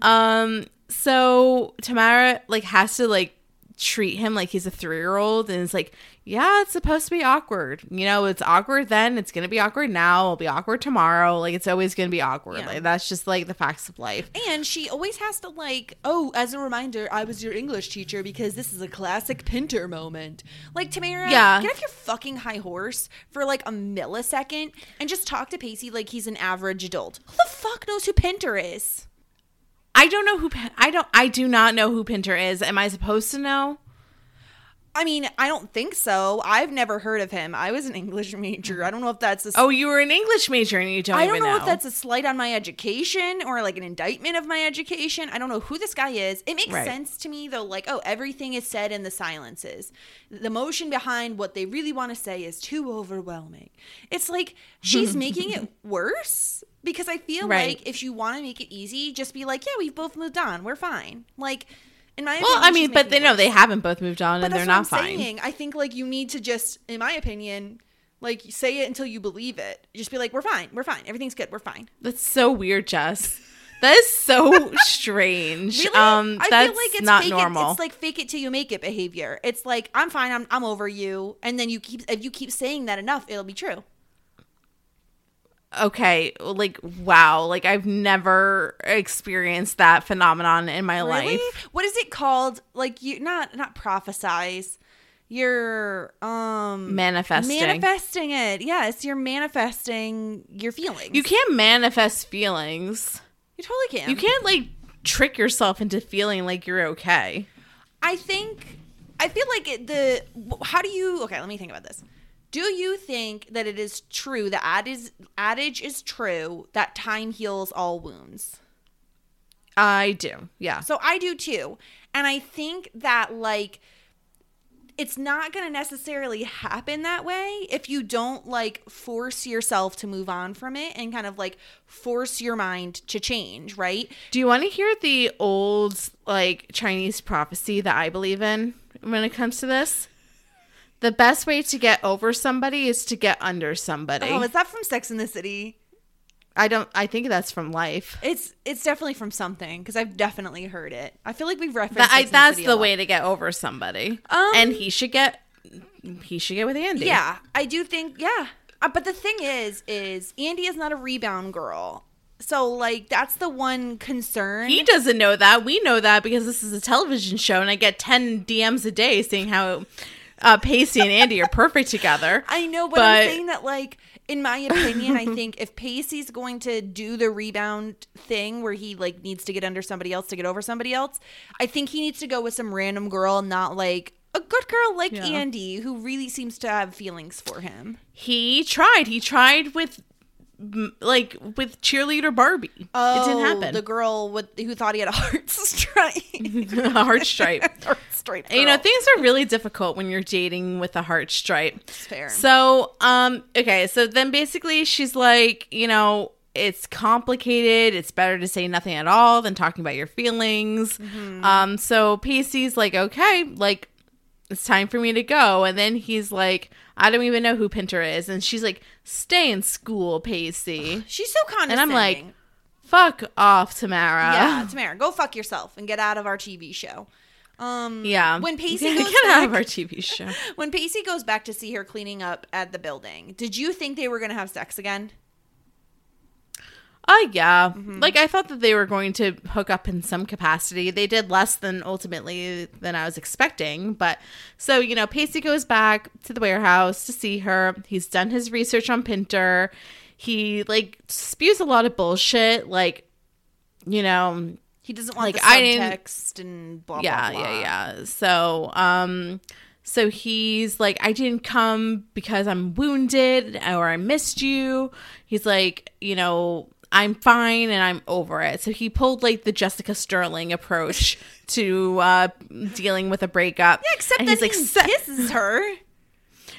um so Tamara like has to like treat him like he's a three year old and it's like, yeah, it's supposed to be awkward. You know, it's awkward then, it's gonna be awkward now, it'll be awkward tomorrow. Like it's always gonna be awkward. Yeah. Like that's just like the facts of life. And she always has to like, oh, as a reminder, I was your English teacher because this is a classic Pinter moment. Like Tamara, Yeah. get off your fucking high horse for like a millisecond and just talk to Pacey like he's an average adult. Who the fuck knows who Pinter is? I don't know who I don't I do not know who Pinter is. Am I supposed to know? I mean, I don't think so. I've never heard of him. I was an English <laughs> major. I don't know if that's a Oh, you were an English major and you don't I don't know, know. if that's a slight on my education or like an indictment of my education. I don't know who this guy is. It makes Right. sense to me though, like, oh, everything is said in the silences. The motion behind what they really want to say is too overwhelming. It's like she's <laughs> making it worse because I feel Right. like if you want to make it easy, just be like, yeah, we've both moved on. We're fine. Like, in my well, opinion, I mean, but they know they haven't both moved on But and they're not fine. saying. I think like you need to just, in my opinion, like say it until you believe it. Just be like, we're fine, we're fine, everything's good, we're fine. That's so weird, Jess. That is so <laughs> strange. Really? Um, I that's feel like it's not fake normal. It, it's like fake it till you make it behavior. It's like I'm fine, I'm I'm over you, and then you keep if you keep saying that enough, it'll be true. Okay, like wow, like I've never experienced that phenomenon in my Really? life. What is it called? Like you not not prophesize. You're um Manifesting. manifesting it. Yes, you're manifesting your feelings. You can't manifest feelings. You totally can. You can't like trick yourself into feeling like you're okay. I think I feel like it, the how do you okay, let me think about this. Do you think that it is true the adage adage is true that time heals all wounds? I do. Yeah. So I do too. And I think that like it's not going to necessarily happen that way if you don't like force yourself to move on from it and kind of like force your mind to change, right? Do you want to hear the old like Chinese prophecy that I believe in when it comes to this? The best way to get over somebody is to get under somebody. Oh, is that from Sex in the City? I don't I think that's from life. It's it's definitely from something because I've definitely heard it. I feel like we've referenced That, I, that's the lot. way to get over somebody. Um, and he should get he should get with Andy. Yeah, I do think yeah. Uh, but the thing is, is Andy is not a rebound girl. So like that's the one concern. He doesn't know that. We know that because this is a television show and I get 10 DMs a day saying how uh, Pacey and Andy are perfect together. <laughs> I know, but, But- I'm saying that like in my opinion, I think if Pacey's going to do the rebound thing where he like needs to get under somebody else to get over somebody else, I think he needs to go with some random girl, not like a good girl like Yeah. Andy who really seems to have feelings for him. He tried. He tried with like with cheerleader Barbie. it didn't happen. Oh, The girl with who thought he had a heart <laughs> stripe. <laughs> a heart stripe. <laughs> heart stripe. And, you know, things are really difficult when you're dating with a heart stripe. It's fair. So, um, okay, so then basically she's like, you know, it's complicated. It's better to say nothing at all than talking about your feelings. Mm-hmm. Um, so Pacey's like, okay, like it's time for me to go. And then he's like, I don't even know who Pinter is. And she's like, stay in school, Pacey. <sighs> She's so condescending. And I'm like, fuck off, Tamara. yeah, Tamara, go fuck yourself and get out of our TV show. Um, Yeah. When <laughs> Pacey Get goes out back, of our TV show. <laughs> when Pacey goes back to see her cleaning up at the building, did you think they were gonna have sex again? Uh yeah. Mm-hmm. Like I thought that they were going to hook up in some capacity. They did less than ultimately than I was expecting. But so, you know, Pacey goes back to the warehouse to see her. He's done his research on Pinter. He like spews a lot of bullshit, like you know, He doesn't want Like, the I didn't- and blah yeah, blah blah. yeah, yeah. So, um, so he's like, I didn't come because I'm wounded or I missed you. He's like, you know, I'm fine and I'm over it. So he pulled like the Jessica Sterling approach <laughs> to uh dealing with a breakup. Yeah, except and that he's like, he "Se- kisses her.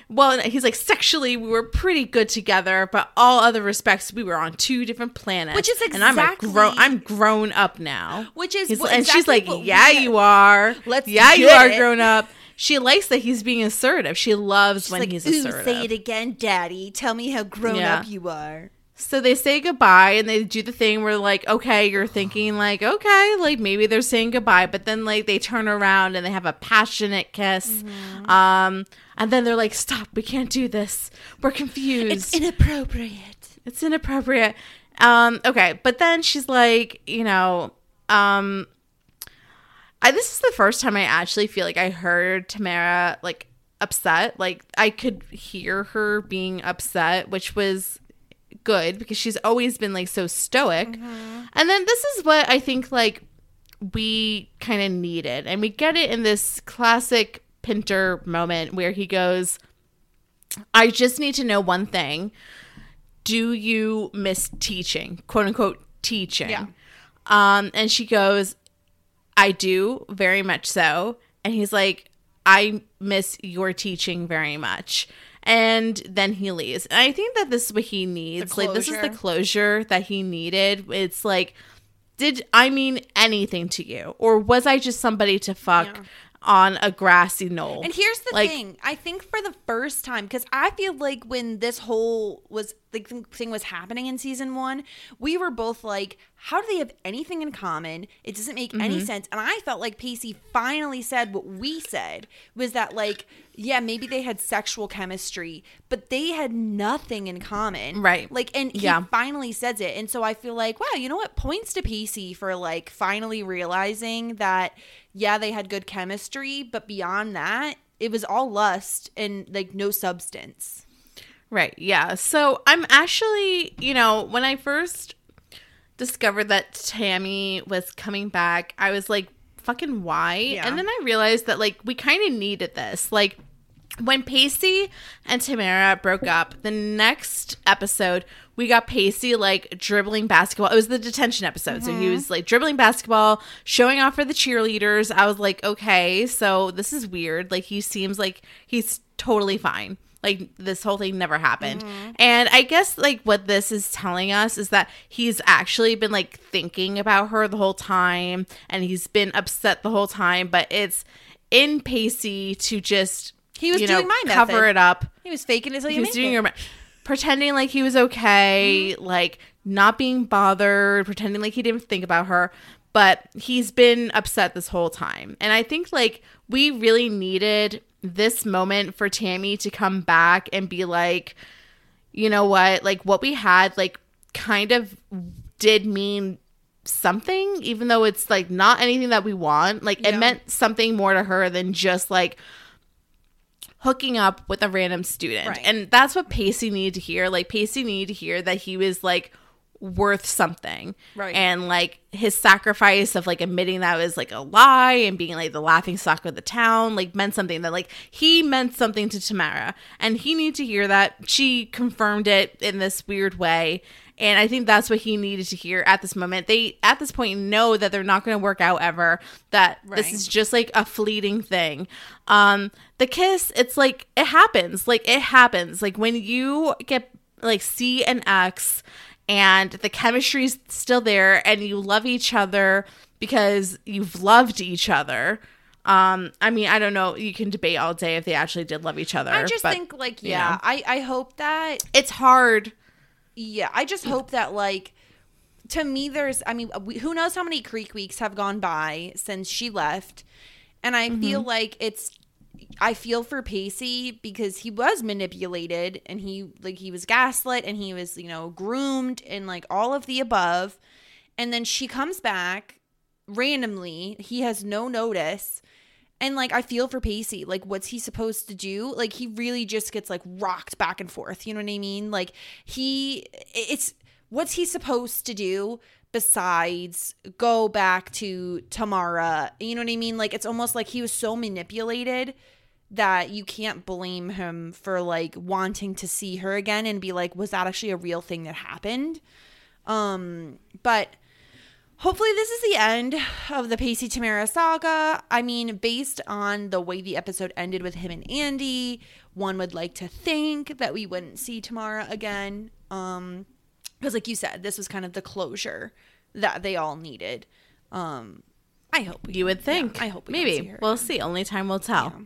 well, he's like, sexually, we were pretty good together, but all other respects, we were on two different planets. Which is exactly. and I'm grown, I'm grown up now. Which is and she's like, yeah, you are. Let's yeah, you are it." grown up. She likes that he's being assertive. She loves when like, he's assertive. say it again, Daddy. Tell me how grown Yeah. up you are. So they say goodbye and they do the thing where like, okay, you're <sighs> thinking like, okay, like maybe they're saying goodbye, but then like they turn around and they have a passionate kiss. Mm-hmm. Um and then they're like, stop, we can't do this. We're confused. It's inappropriate. It's inappropriate. Um, okay, but then she's like, you know, um, I this is the first time I actually feel like I heard Tamara like upset. Like I could hear her being upset, which was good because she's always been like so stoic. And then this is what I think like we kind of needed, and we get it in this classic Pinter moment where he goes, "I just need to know one thing." do you miss teaching quote unquote teaching Yeah. um and she goes i do very much so and he's like i miss your teaching very much and then he leaves and i think that this is what he needs like this is the closure. that he needed it's like did i mean anything to you or was i just somebody to fuck Yeah. On a grassy knoll And here's the Like- thing: I think for the first time, because I feel like when this whole was like th- thing was happening in season one, we were both like, "How do they have anything in common? It doesn't make any Mm-hmm. sense." And I felt like Pacey finally said what we said was that like, yeah, maybe they had sexual chemistry, but they had nothing in common, Right. Like, and he Yeah. finally says it, and so I feel like, wow, you know what? Points to Pacey for like finally realizing that, yeah, they had good chemistry, but beyond that, it was all lust and like no substance. Right. Yeah. So I'm actually, you know, when I first discovered that Tammy was coming back, I was like, fucking why? Yeah. And then I realized that, like, we kind of needed this. Like, when Pacey and Tamara broke up, the next episode, we got Pacey like dribbling basketball. It was the detention episode. So he mm-hmm. was like dribbling basketball, showing off for the cheerleaders. I was like, okay, so this is weird. Like he seems like he's totally fine. Like this whole thing never happened. Mm-hmm. And I guess like what this is telling us is that he's actually been like thinking about her the whole time and he's been upset the whole time, but it's in Pacey to just He was you know, doing my cover method. it up. He was faking it till you He was doing it. your pretending like he was okay, Mm-hmm. like not being bothered, pretending like he didn't think about her. But he's been upset this whole time. And I think like we really needed this moment for Tammy to come back and be like, you know what? Like what we had like kind of did mean something even though it's like not anything that we want. Like it meant something more to her than just like hooking up with a random student. Right. And that's what Pacey needed to hear. Like Pacey needed to hear that he was like worth something. Right. And like his sacrifice of like admitting that was like a lie and being like the laughing stock of the town, like meant something that like he meant something to Tamara. And he needed to hear that. She confirmed it in this weird way. And I think that's what he needed to hear at this moment. They, at this point, know that they're not going to work out ever, that this is just like a fleeting thing. Um, the kiss, it's like, it happens. Like, it happens. Like, when you get like see an ex and the chemistry's still there and you love each other because you've loved each other. Um, I mean, I don't know. You can debate all day if they actually did love each other. I just but, think like you yeah, know. I I hope that it's hard. Yeah, I just hope that like to me there's I mean we, who knows how many creek weeks have gone by since she left and I feel Mm-hmm. like it's I feel for Pacey because he was manipulated and he like he was gaslit and he was, you know, groomed and like all of the above. And then she comes back randomly. He has no notice. And like I feel for Pacey. Like what's he supposed to do? Like he really just gets like rocked back and forth. You know what I mean? Like he it's what's he supposed to do besides go back to Tamara? You know what I mean? Like it's almost like he was so manipulated that you can't blame him for like wanting to see her again and be like was that actually a real thing that happened? Um but hopefully this is the end of the Pacey Tamara saga. I mean, based on the way the episode ended with him and Andy, one would like to think that we wouldn't see Tamara again. Um because like you said, this was kind of the closure that they all needed. Um I hope we You would yeah, think. I hope we see maybe her we'll see. Only time will tell. Yeah.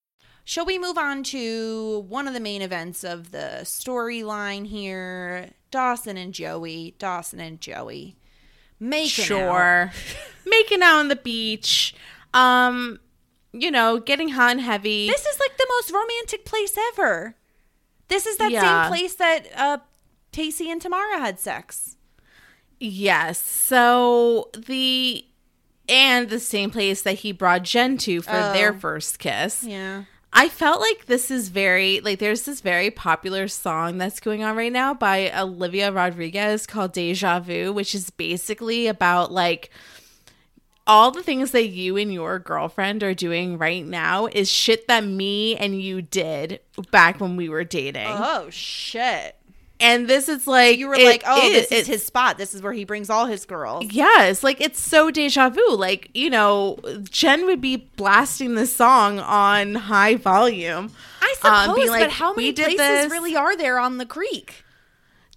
Shall we move on to one of the main events of the storyline here? Dawson and Joey. Dawson and Joey. Making out. Sure. <laughs> Making out on the beach. Um, you know, getting hot and heavy. This is like the most romantic place ever. This is that Yeah. same place that uh Pacey and Tamara had sex. Yes. So the and the same place that he brought Jen to for Oh. their first kiss. Yeah. I felt like this is very like there's this very popular song that's going on right now by Olivia Rodriguez called Deja Vu, which is basically about like all the things that you and your girlfriend are doing right now is shit that me and you did back when we were dating. Oh shit. And this is like You were like, "Oh, this is his spot. This is where he brings all his girls." Yes, like it's so deja vu. Like, you know, Jen would be blasting the song on high volume. I um, suppose, being like, but how many places this." really are there on the creek?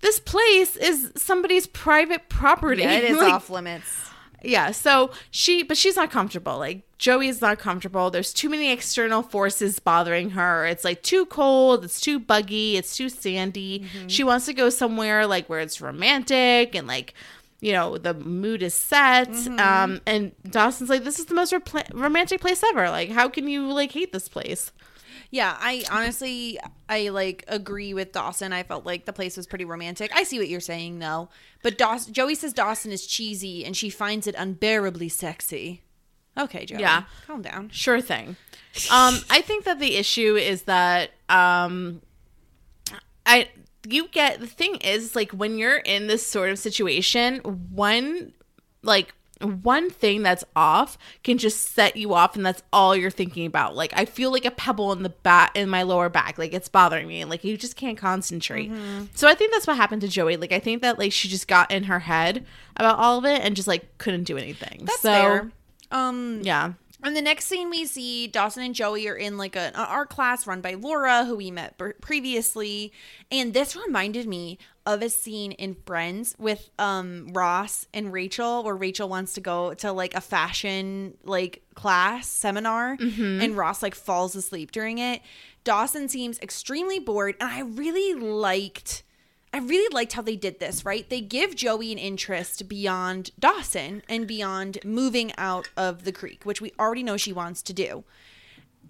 This place is somebody's private property. Yeah, it is <laughs> Like, off limits. Yeah, so she, but she's not comfortable. Like Joey's not comfortable. There's too many external forces bothering her. It's like too cold. It's too buggy. It's too sandy. Mm-hmm. She wants to go somewhere like where it's romantic and like, you know, the mood is set. Mm-hmm. Um, and Dawson's like, this is the most repla romantic place ever. Like, how can you like hate this place? Yeah, I honestly I like agree with Dawson. I felt like the place was pretty romantic. I see what you're saying though. But Joey says Dawson is cheesy and she finds it unbearably sexy. Okay, Joey. Yeah. Calm down. Sure thing. Um, I think that the issue is that um, I you get the thing is like when you're in this sort of situation, one like one thing that's off can just set you off and that's all you're thinking about. Like i feel like a pebble in the back in my lower back. Like it's bothering me. Like you just can't concentrate. So i think that's what happened to joey. Like i think that like she just got in her head about all of it and just like couldn't do anything. That's so fair. Um yeah. And the next scene we see Dawson and Joey are in like a, an art class run by Laura, who we met b- previously, and this reminded me of a scene in Friends with um Ross and Rachel, where Rachel wants to go to like a fashion like class seminar, and Ross like falls asleep during it. Dawson seems extremely bored, and I really liked. I really liked how they did this, right? They give Joey an interest beyond Dawson and beyond moving out of the creek, which we already know she wants to do.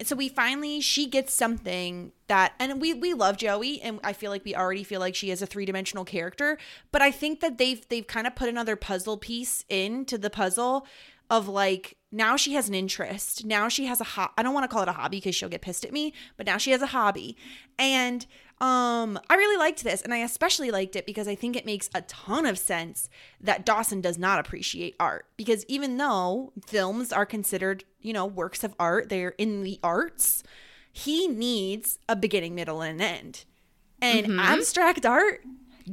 So we finally she gets something that and we we love Joey and I feel like we already feel like she is a three-dimensional character, but I think that they've they've kind of put another puzzle piece into the puzzle of like now she has an interest. Now she has a ho- I don't want to call it a hobby because she'll get pissed at me, but now she has a hobby. And um I really liked this and I especially liked it because I think it makes a ton of sense that Dawson does not appreciate art because even though films are considered, you know, works of art, they're in the arts, he needs a beginning, middle and an end. And abstract art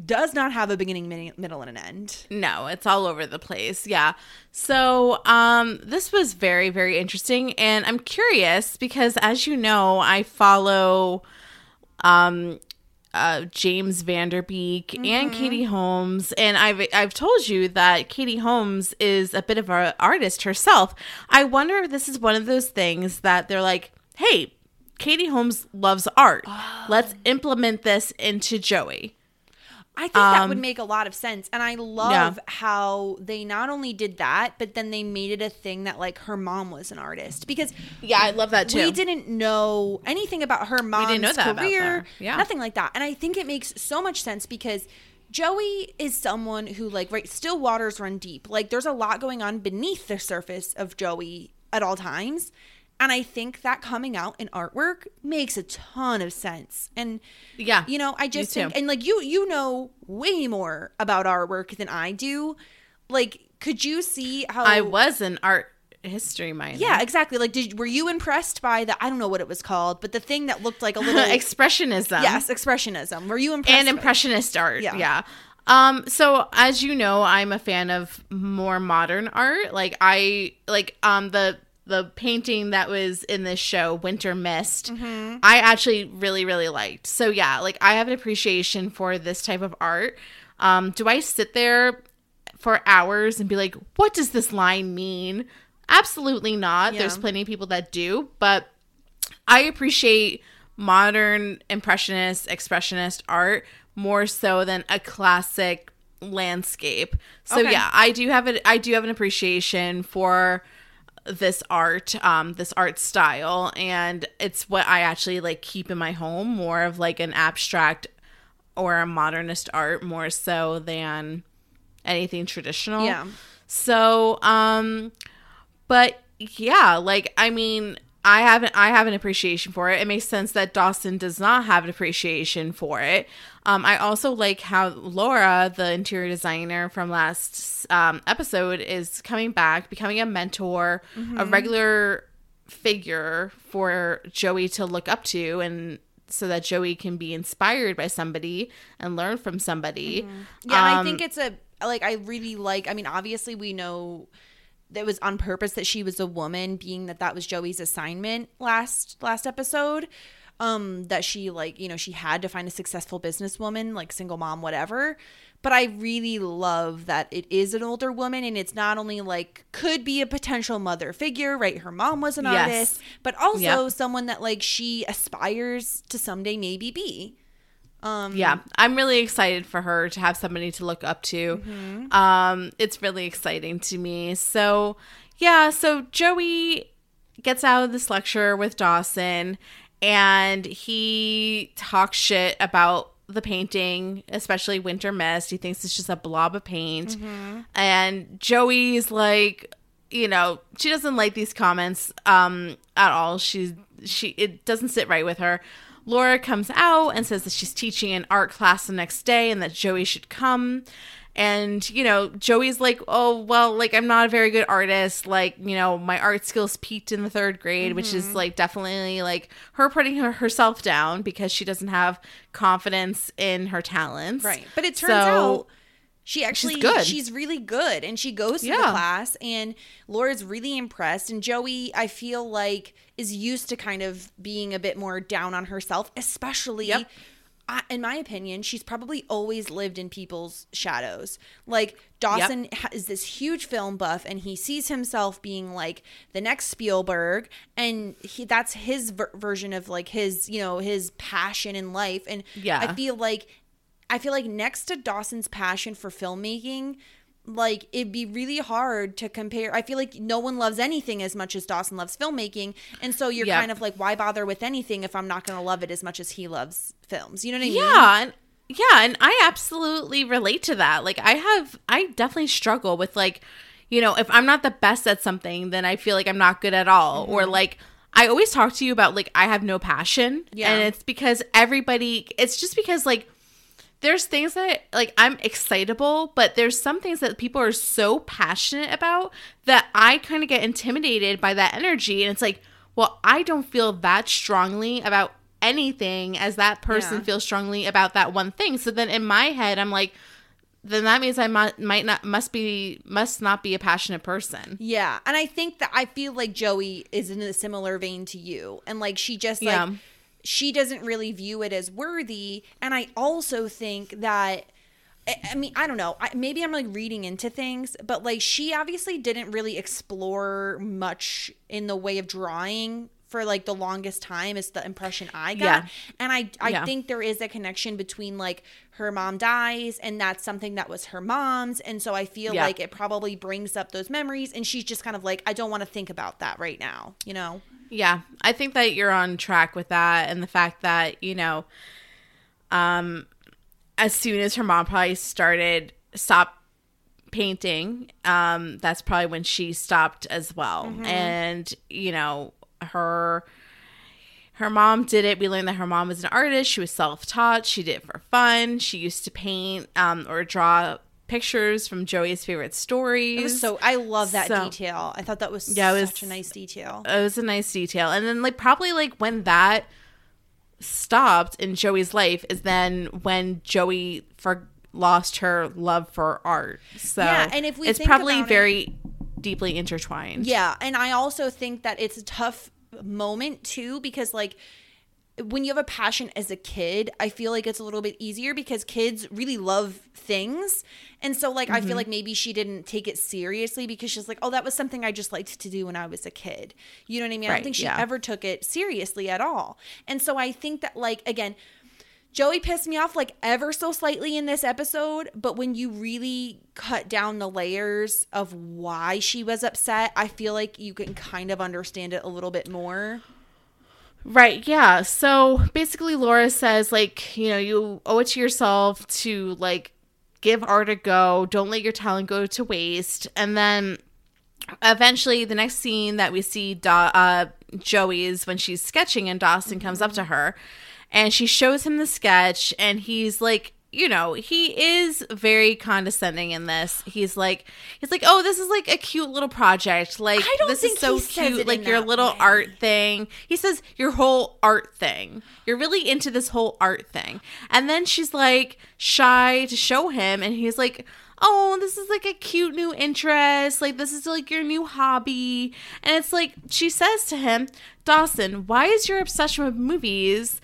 does not have a beginning, middle and an end. No, it's all over the place. Yeah. So, um this was very very interesting and I'm curious because as you know, I follow um uh, James Van Der Beek and Katie Holmes, and I've I've told you that Katie Holmes is a bit of an artist herself. I wonder if this is one of those things that they're like, "Hey, Katie Holmes loves art. Let's <gasps> implement this into Joey." I think that would um, make a lot of sense. And I love Yeah. how they not only did that, but then they made it a thing that like her mom was an artist because Yeah, I love that too. we didn't know anything about her mom's didn't know that career. Yeah. nothing like that. And I think it makes so much sense because Joey is someone who like right still waters run deep. Like there's a lot going on beneath the surface of Joey at all times. And I think that coming out in artwork makes a ton of sense. And Yeah, you know, I just think and like you you know way more about artwork than I do. Like could you see how I was an art history minor. yeah, exactly. Like, did were you impressed by the? I don't know what it was called, but the thing that looked like a little <laughs> expressionism. yes, expressionism. Were you impressed? and impressionist art. Yeah. Yeah. Um so as you know, I'm a fan of more modern art. Like I like um the the painting that was in this show Winter Mist. Mm-hmm. I actually really really liked. So yeah, like I have an appreciation for this type of art. Um do I sit there for hours and be like, "What does this line mean?" Absolutely not. There's plenty of people that do, but I appreciate modern impressionist, expressionist art more so than a classic landscape. So Okay. yeah, I do have a I do have an appreciation for this art, um, this art style, and it's what I actually like keep in my home more of like an abstract or a modernist art more so than anything traditional. Yeah. So, um, but yeah, like I mean, I have an, I have an appreciation for it. It makes sense that Dawson does not have an appreciation for it. Um, I also like how Laura, the interior designer from last um, episode, is coming back, becoming a mentor, a regular figure for Joey to look up to, and so that Joey can be inspired by somebody and learn from somebody. Yeah, and I Um, think it's a like I really like. I mean, obviously we know that was on purpose that she was a woman, being that that was Joey's assignment last last episode. Um, that she like you know she had to find a successful businesswoman, like single mom, whatever. But I really love that it is an older woman, and it's not only like could be a potential mother figure, right? Her mom was an Yes. artist, but also Yep. someone that like she aspires to someday maybe be. Um, yeah i'm really excited for her to have somebody to look up to um it's really exciting to me so yeah so joey gets out of this lecture with dawson and he talks shit about the painting especially winter mist. He thinks it's just a blob of paint. And joey's like you know she doesn't like these comments um at all. She's she it doesn't sit right with her. Laura comes out and says that she's teaching an art class the next day and that joey should come and you know joey's like oh well like i'm not a very good artist like you know my art skills peaked in the third grade which Mm-hmm. is like definitely like her putting her, herself down because she doesn't have confidence in her talents Right. But it turns So- out she actually good. she's really good and she goes to the class and Laura's really impressed and Joey I feel like is used to kind of being a bit more down on herself especially Yep. I, in my opinion, she's probably always lived in people's shadows. Like Dawson ha- is this huge film buff, and he sees himself being like the next Spielberg, and he that's his ver- version of like his you know his passion in life. And Yeah. I feel like I feel like next to Dawson's passion for filmmaking, like it'd be really hard to compare. I feel like no one loves anything as much as Dawson loves filmmaking, and so you're Yeah. kind of like, why bother with anything if I'm not going to love it as much as he loves films? You know what I mean? Yeah, and yeah, and I absolutely relate to that. Like I have I definitely struggle with like, you know, if I'm not the best at something, then I feel like I'm not good at all. Or mm-hmm. like I always talk to you about like I have no passion. Yeah. And it's because everybody it's just because like there's things that like I'm excitable, but there's some things that people are so passionate about that I kind of get intimidated by that energy. And it's like, well, I don't feel that strongly about anything as that person Yeah. feels strongly about that one thing. So then in my head, I'm like, then that means I might might not must be must not be a passionate person. Yeah, and I think that I feel like Joey is in a similar vein to you, and like she just like Yeah. She doesn't really view it as worthy, and I also think that. I mean, I don't know. I, maybe I'm like reading into things, but like she obviously didn't really explore much in the way of drawing for like the longest time is the impression I got. Yeah. And I I Yeah. think there is a connection between like her mom dies and that's something that was her mom's and so I feel Yeah. like it probably brings up those memories and she's just kind of like I don't want to think about that right now, you know. Yeah, I think that you're on track with that, and the fact that you know, um, as soon as her mom probably started stop painting, um, that's probably when she stopped as well, and you know her. Her mom did it. We learned that her mom was an artist. She was self-taught. She did it for fun. She used to paint um, or draw pictures from Joey's favorite stories. So I love that So- detail. I thought that was Yeah, it was- such a nice detail. it was a nice detail. And then like probably like when that stopped in Joey's life is then when Joey for lost her love for art. So Yeah, and if we it's probably about it- very deeply intertwined. Yeah, and I also think that it's a tough moment too because like when you have a passion as a kid, I feel like it's a little bit easier because kids really love things. And so like I Mm-hmm. feel like maybe she didn't take it seriously because she's like, "Oh, that was something I just liked to do when I was a kid." You know what I mean? I don't think she yeah. ever took it seriously at all. And so I think that like again, Joey pissed me off like ever so slightly in this episode, but when you really cut down the layers of why she was upset, I feel like you can kind of understand it a little bit more. Right, yeah. So basically Laura says like, you know, you owe it to yourself to like give art a go. Don't let your talent go to waste. And then eventually the next scene that we see Do- uh, Joey is when she's sketching and Dawson comes up to her and she shows him the sketch and he's like you know he is very condescending in this he's like he's like oh this is like a cute little project like I don't this think is so he says cute like your little way. art thing he says your whole art thing you're really into this whole art thing and then she's like shy to show him and he's like oh, this is like a cute new interest. Like, this is like your new hobby. And it's like, she says to him, Dawson, why is your obsession with movies?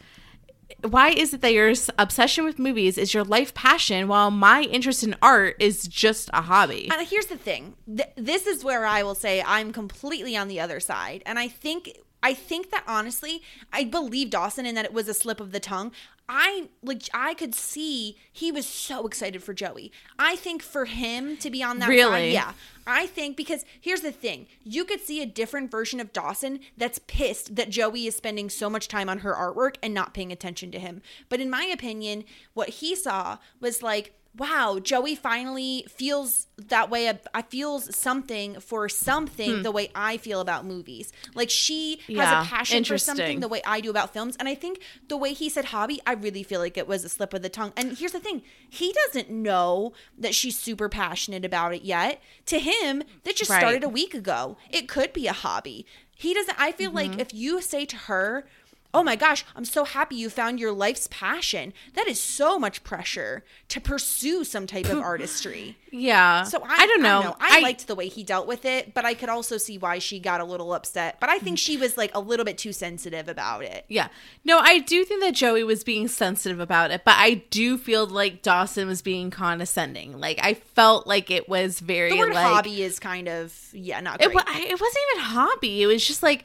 Why is it that your obsession with movies is your life passion while my interest in art is just a hobby? And here's the thing. Th- this is where I will say I'm completely on the other side. And I think I think that honestly, I believe Dawson in that it was a slip of the tongue. I like I could see he was so excited for Joey. I think for him to be on that Really? side, yeah. I think because here's the thing. You could see a different version of Dawson that's pissed that Joey is spending so much time on her artwork and not paying attention to him. But in my opinion, what he saw was like wow, Joey finally feels that way. I feels something for something the way I feel about movies. Like she Hmm. Yeah, has a passion for something the way I do about films. And I think the way he said hobby, I really feel like it was a slip of the tongue. And here's the thing he doesn't know that she's super passionate about it yet. To him, that just Right. started a week ago. It could be a hobby. He doesn't, I feel Mm-hmm. like if you say to her, Oh my gosh, I'm so happy you found your life's passion. That is so much pressure to pursue some type of <laughs> artistry. yeah. So I, I don't know. I, liked the way he dealt with it, but I could also see why she got a little upset. But I think she was like a little bit too sensitive about it. Yeah. No, I do think that Joey was being sensitive about it, but I do feel like Dawson was being condescending. Like I felt like it was very The word like hobby is kind of yeah, not it, it wasn't even hobby. It was just like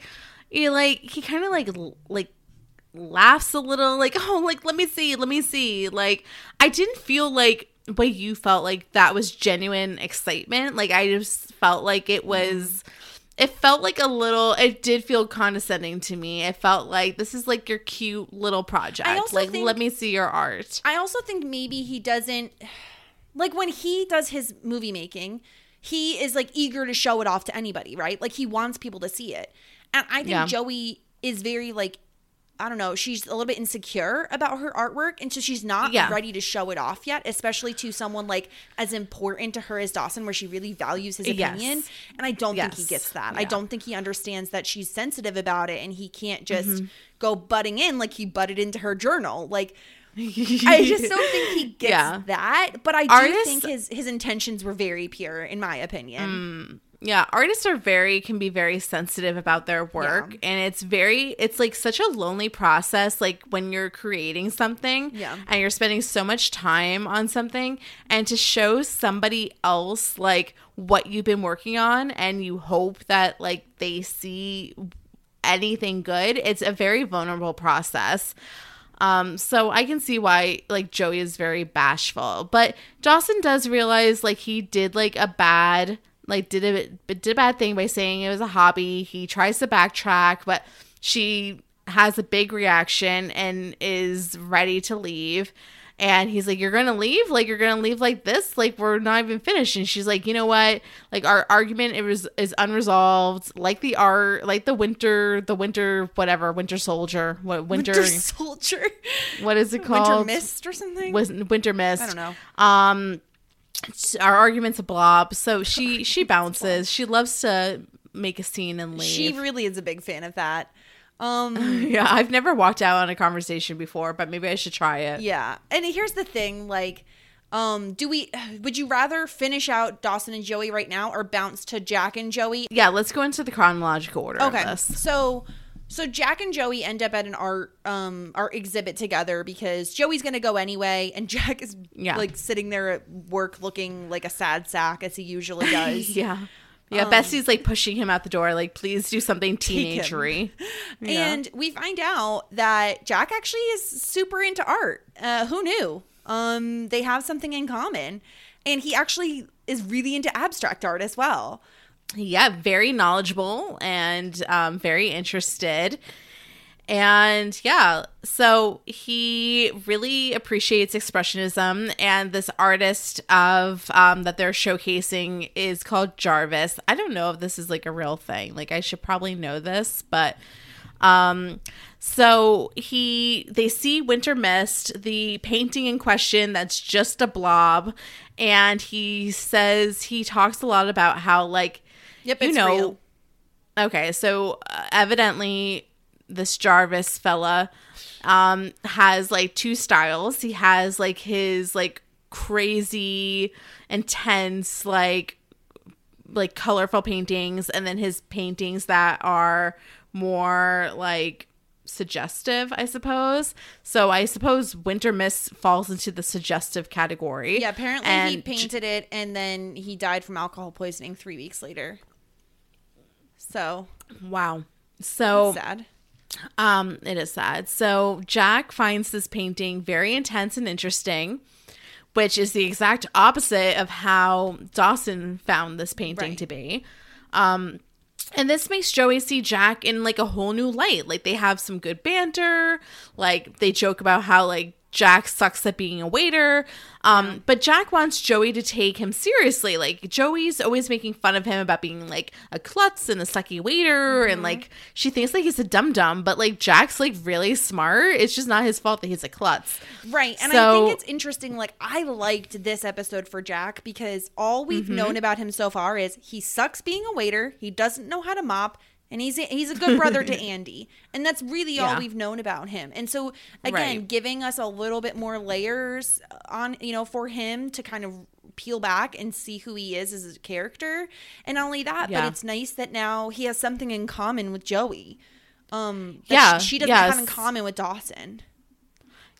you know, like he kind of like like laughs a little like <laughs> oh like let me see let me see. Like i didn't feel like what you felt like that was genuine excitement. Like i just felt like it mm-hmm. was it felt like a little it did feel condescending to me. It felt like this is like your cute little project. Like think- let me see your art. I also think maybe he doesn't like when he does his movie making, he is like eager to show it off to anybody, right? Like he wants people to see it. And I think Yeah. Joey is very like I don't know, she's a little bit insecure about her artwork and so she's not Yeah. ready to show it off yet, especially to someone like as important to her as Dawson where she really values his Yes. opinion. And I don't think he gets that. I don't think he understands that she's sensitive about it and he can't just Mm-hmm. go butting in like he butted into her journal. Like <laughs> I just don't think he gets Yeah. that. But I do Artists- think his his intentions were very pure, in my opinion. Yeah, artists are very can be very sensitive about their work Yeah. and it's very it's like such a lonely process like when you're creating something Yeah. and you're spending so much time on something and to show somebody else like what you've been working on and you hope that like they see anything good, it's a very vulnerable process. Um, so I can see why like Joey is very bashful, but Dawson does realize like he did like a bad like did a did a bad thing by saying it was a hobby. He tries to backtrack, but she has a big reaction and is ready to leave. And he's like, You're gonna leave? Like you're gonna leave like this? Like we're not even finished. And she's like, You know what? Like our argument it was is unresolved. Like the art, like the winter, the winter, whatever, winter soldier. What winter, Winter <laughs> Soldier, what is it called? Winter Mist or something. was winter mist. I don't know. Um, our argument's a blob. So she she bounces. She loves to make a scene and leave. She really is a big fan of that. <laughs> Um, yeah, I've never walked out on a conversation before, but maybe I should try it. yeah. And here's the thing, like. Um, do we would you rather finish out Dawson and Joey right now or bounce to Jack and Joey? Yeah, let's go into the chronological order Okay. of this. So so Jack and Joey end up at an art um art exhibit together because Joey's gonna go anyway and <laughs> Jack is Yeah. like sitting there at work looking like a sad sack as he usually <laughs> does. Yeah. Yeah, Bessie's like pushing him out the door, like, please do something <laughs> teenagery. Yeah. And we find out that Jack actually is super into art. Uh, who knew? Um, they have something in common, and he actually is really into abstract art as well. Yeah, very knowledgeable and um, very interested. And yeah, so he really appreciates expressionism, and this artist of um, that they're showcasing is called Jarvis. I don't know if this is like a real thing. Like I should probably know this, but um, so he they see Winter Mist, the painting in question that's just a blob, and he says he talks a lot about how like Yep, you it's know real. okay so uh, evidently this jarvis fella um has like two styles he has like his like crazy intense like like colorful paintings and then his paintings that are more like suggestive i suppose so i suppose winter mist falls into the suggestive category Yeah, apparently he painted it, and then he died from alcohol poisoning three weeks later. So wow so sad. Um, it is sad. So Jack finds this painting very intense and interesting, which is the exact opposite of how Dawson found this painting Right. to be. Um, and this makes Joey see Jack in like a whole new light. Like they have some good banter. Like they joke about how like Jack sucks at being a waiter. Um, but Jack wants Joey to take him seriously. Like Joey's always making fun of him about being like a klutz and a sucky waiter, and like she thinks like he's a dum dum. But like Jack's like really smart. It's just not his fault that he's a klutz. Right. And I So- think it's interesting. Like, I liked this episode for Jack because all we've Mm-hmm. known about him so far is he sucks being a waiter, he doesn't know how to mop, and he's a, he's a good brother to <laughs> Andy. And that's really all we've known about him. And so, again, Right. giving us a little bit more layers on, you know, for him to kind of peel back and see who he is as a character. And not only that, Yeah. but it's nice that now he has something in common with Joey. Um, that Yeah, she, she doesn't have in common with Dawson.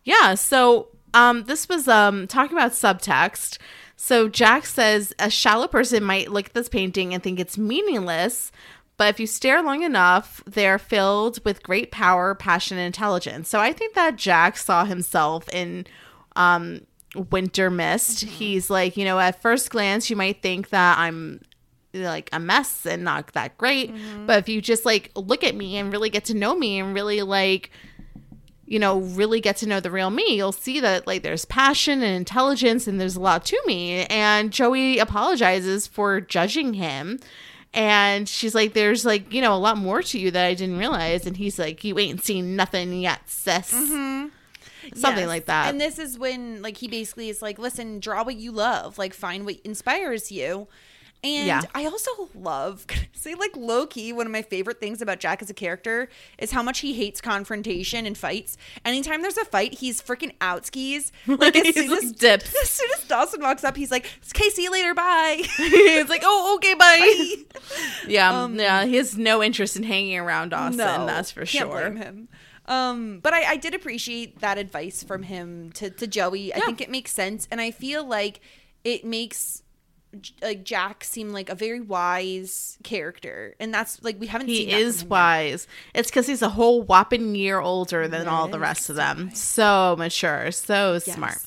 Yeah, so um this was um talking about subtext. So Jack says a shallow person might look at this painting and think it's meaningless, but if you stare long enough, they're filled with great power, passion, and intelligence. So I think that Jack saw himself in um, Winter Mist. He's like, you know, at first glance, you might think that I'm like a mess and not that great. But if you just like look at me and really get to know me and really like, you know, really get to know the real me, you'll see that like there's passion and intelligence and there's a lot to me. And Joey apologizes for judging him. And she's like, there's like, you know, a lot more to you that I didn't realize. And he's like, you ain't seen nothing yet, sis. Mm-hmm. Something Yes. like that. And this is when like he basically is like, listen, draw what you love, like find what inspires you. And Yeah. I also love, <laughs> say like low key, one of my favorite things about Jack as a character is how much he hates confrontation and fights. Anytime there's a fight, he's freaking out skis. <laughs> Like as He's soon as dips. <laughs> as soon as Dawson walks up, he's like, "Okay, see you later, bye." it's like, oh, okay, bye. Bye. Yeah, yeah. He has no interest in hanging around Dawson. that's for can't sure. Blame him. Um, but I, I did appreciate that advice from him to, to Joey. I Yeah. think it makes sense, and I feel like it makes like Jack seem like a very wise character, and that's like we haven't seen. He is him yet. wise. It's because he's a whole whopping year older than all the rest of them. So mature, so Yes. smart.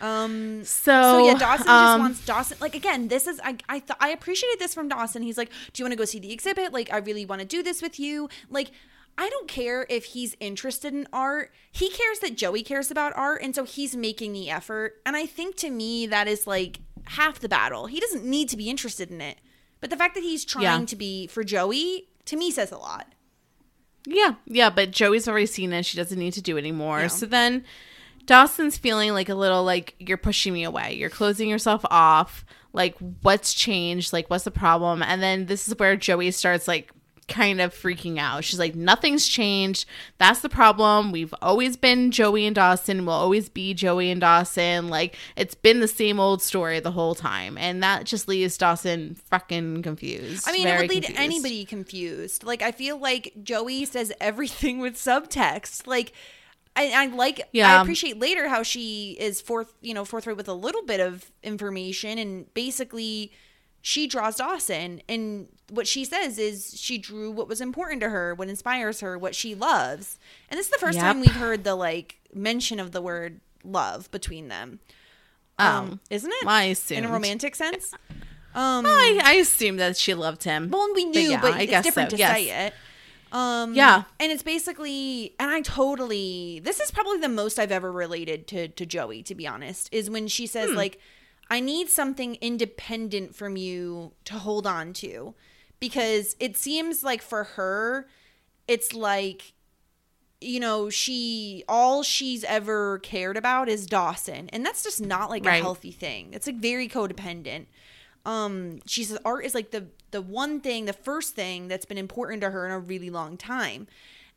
Um, So, So yeah, Dawson just um, wants Dawson. Like again, this is I I th- I appreciated this from Dawson. He's like, "Do you want to go see the exhibit? Like, I really want to do this with you." Like, I don't care if he's interested in art. He cares that Joey cares about art, and so he's making the effort. And I think to me that is like half the battle. He doesn't need to be interested in it, but the fact that he's trying Yeah. to be for Joey to me says a lot. Yeah, yeah, but Joey's already seen it. She doesn't need to do it anymore. So then Dawson's feeling like a little like you're pushing me away. You're closing yourself off. Like, what's changed? Like, what's the problem? And then this is where Joey starts like kind of freaking out. She's like, nothing's changed. That's the problem. We've always been Joey and Dawson. We'll always be Joey and Dawson. Like, it's been the same old story the whole time. And that just leaves Dawson fucking confused. I mean, it would lead confused. anybody confused. Like, I feel like Joey says everything with subtext. Like, I, I like. I appreciate later how she is forth, you know, forthright with a little bit of information, and basically, she draws Dawson, and what she says is she drew what was important to her, what inspires her, what she loves, and this is the first time we've heard the like mention of the word love between them. Oh. Um, isn't it? I in a romantic sense. <laughs> Um, I, I assumed that she loved him. well, we But knew, yeah, but I it's guess different so, to yes. say it. Um, Yeah. and it's basically, and I totally. This is probably the most I've ever related to to Joey. To be honest, is when she says Hmm. like, "I need something independent from you to hold on to," because it seems like for her, it's like you know she all she's ever cared about is Dawson. And that's just not like a healthy thing. It's like very codependent. Um she says art is like the the one thing the first thing that's been important to her in a really long time.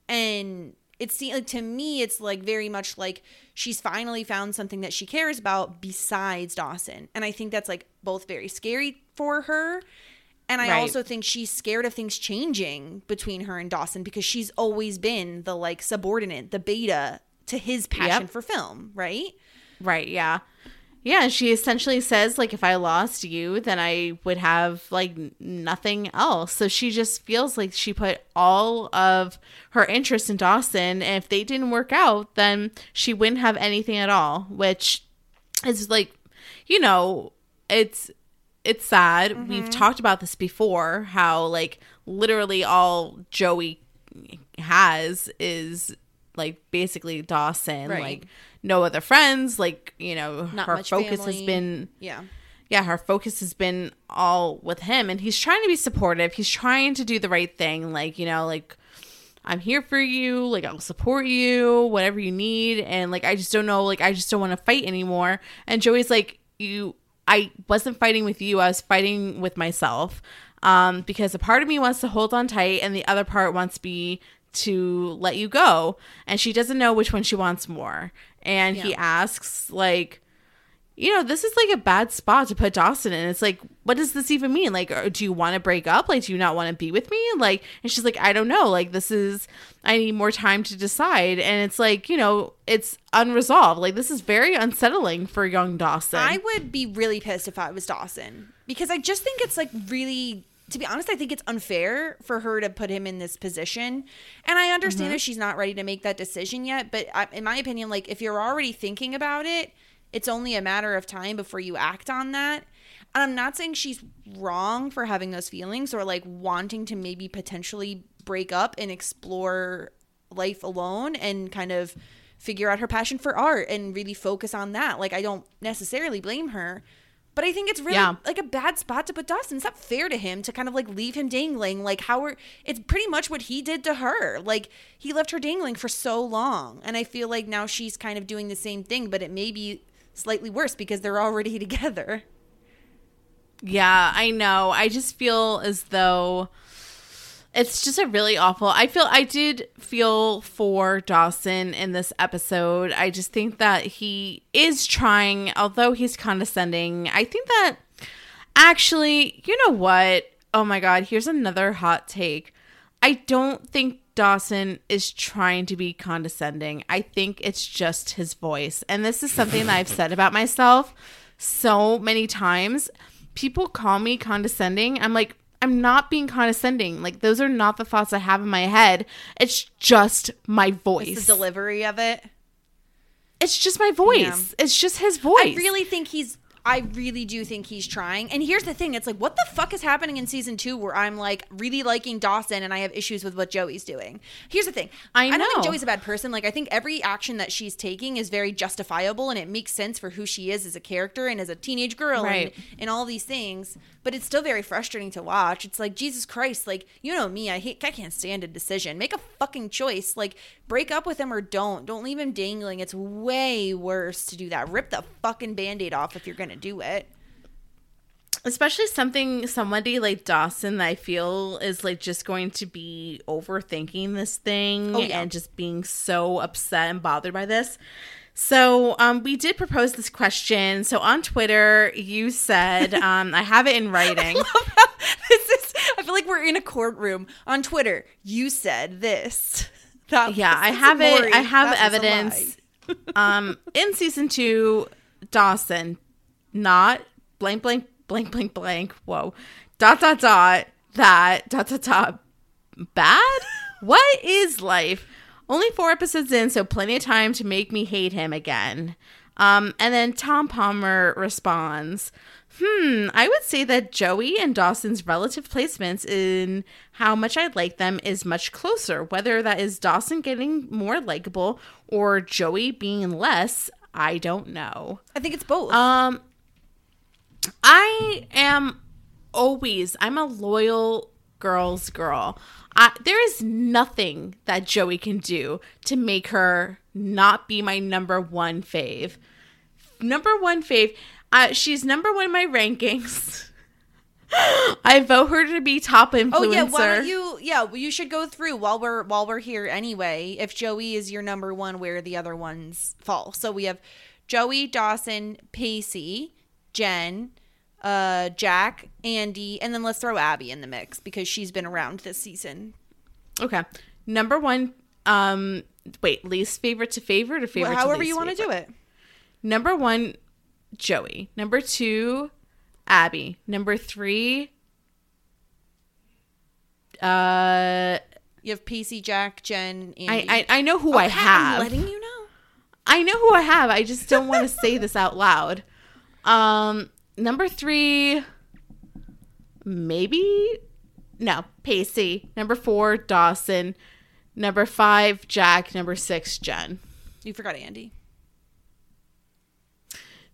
And it seems like to me it's like very much like she's finally found something that she cares about besides Dawson and I think that's like both very scary for her and I Right. also think she's scared of things changing between her and Dawson because she's always been the like subordinate, the beta to his passion Yep. for film, right? Right, yeah. Yeah, she essentially says like if I lost you, then I would have like nothing else. So she just feels like she put all of her interest in Dawson and if they didn't work out, then she wouldn't have anything at all, which is like you know, it's it's sad. We've mm-hmm. talked about this before how like literally all Joey has is like basically Dawson, Right. like no other friends, like you know, Not her focus has been Yeah. yeah, her focus has been all with him and he's trying to be supportive. He's trying to do the right thing, like, you know, like I'm here for you, like I'll support you, whatever you need and like I just don't know, like I just don't want to fight anymore. And Joey's like, "You I wasn't fighting with you, I was fighting with myself." Um because a part of me wants to hold on tight and the other part wants me to let you go. And she doesn't know which one she wants more. And he asks like you know, this is like a bad spot to put Dawson in. It's like, what does this even mean? Like, uh, do you want to break up? Like, do you not want to be with me? Like, and she's like, I don't know. Like, this is, I need more time to decide. And it's like, you know, it's unresolved. Like, this is very unsettling for young Dawson. I would be really pissed if I was Dawson because I just think it's like really to be honest, I think it's unfair for her to put him in this position. And I understand mm-hmm. if she's not ready to make that decision yet, but I, in my opinion, like if you're already thinking about it, it's only a matter of time before you act on that. And I'm not saying she's wrong for having those feelings or like wanting to maybe potentially break up and explore life alone and kind of figure out her passion for art and really focus on that. Like I don't necessarily blame her. But I think it's really Yeah. like a bad spot to put Dawson. It's not fair to him to kind of like leave him dangling. Like how are it's pretty much what he did to her. Like he left her dangling for so long. And I feel like now she's kind of doing the same thing, but it may be slightly worse because they're already <laughs> together. Yeah, I know. I just feel as though it's just a really awful. I feel I did feel for Dawson in this episode. I just think that he is trying, although he's condescending. I think that actually, you know what? Oh my god, here's another hot take. I don't think Dawson is trying to be condescending. I think it's just his voice. And this is something that I've said about myself so many times. People call me condescending. I'm like, I'm not being condescending. Like, those are not the thoughts I have in my head. It's just my voice. The delivery of it. it's just my voice. Yeah. It's just his voice. I really think he's I really do think he's trying. And here's the thing, it's like what the fuck is happening in season 2 where I'm like really liking Dawson and I have issues with what Joey's doing. Here's the thing. I I don't think. Joey's a bad person. Like I think every action that she's taking is very justifiable and it makes sense for who she is as a character and as a teenage girl Right. and, and all these things. But it's still very frustrating to watch. It's like Jesus Christ, like you know me, I hate I can't stand a decision. Make a fucking choice. Like break up with him or don't. Don't leave him dangling. It's way worse to do that. Rip the fucking band-aid off if you're do it. especially something somebody like Dawson that I feel is like just going to be overthinking this thing Oh, yeah. and just being so upset and bothered by this. So um, we did propose this question. So on Twitter, you said <laughs> um, I have it in writing. <laughs> this is I feel like we're in a courtroom on Twitter. You said this. <laughs> That yeah, I have it. I have That evidence. um, in season two, Dawson, not blank, blank, blank, blank, blank. Whoa, dot, dot, dot. That dot, dot, dot. Bad. What is life? Only four episodes in, so plenty of time to make me hate him again. Um, and then Tom Palmer responds, Hmm, I would say that Joey and Dawson's relative placements in how much I like them is much closer. Whether that is Dawson getting more likable or Joey being less, I don't know. I think it's both. Um, I am always I'm a loyal girl's girl. I, there is nothing that Joey can do to make her not be my number one fave. Number one fave. Uh, she's number one in my rankings. <laughs> I vote her to be top influencer. Oh yeah, why don't you? Yeah, you should go through while we're while we're here anyway. If Joey is your number one, where the other ones fall. So we have Joey, Dawson, Pacey, Jen, uh, Jack, Andy, and then let's throw Abby in the mix because she's been around this season. Okay. Number one. Um. Wait. Least favorite to favorite or favorite? Well, however you want to do it. Number one, Joey. Number two, Abby. Number three, uh, You have Pacey, Jack, Jen, Andy. I, I I know who I have. I'm letting you know. I know who I have. I just don't want to <laughs> say this out loud. Um, number three, maybe no, Pacey. Number four, Dawson. Number five, Jack. Number six, Jen. You forgot Andy.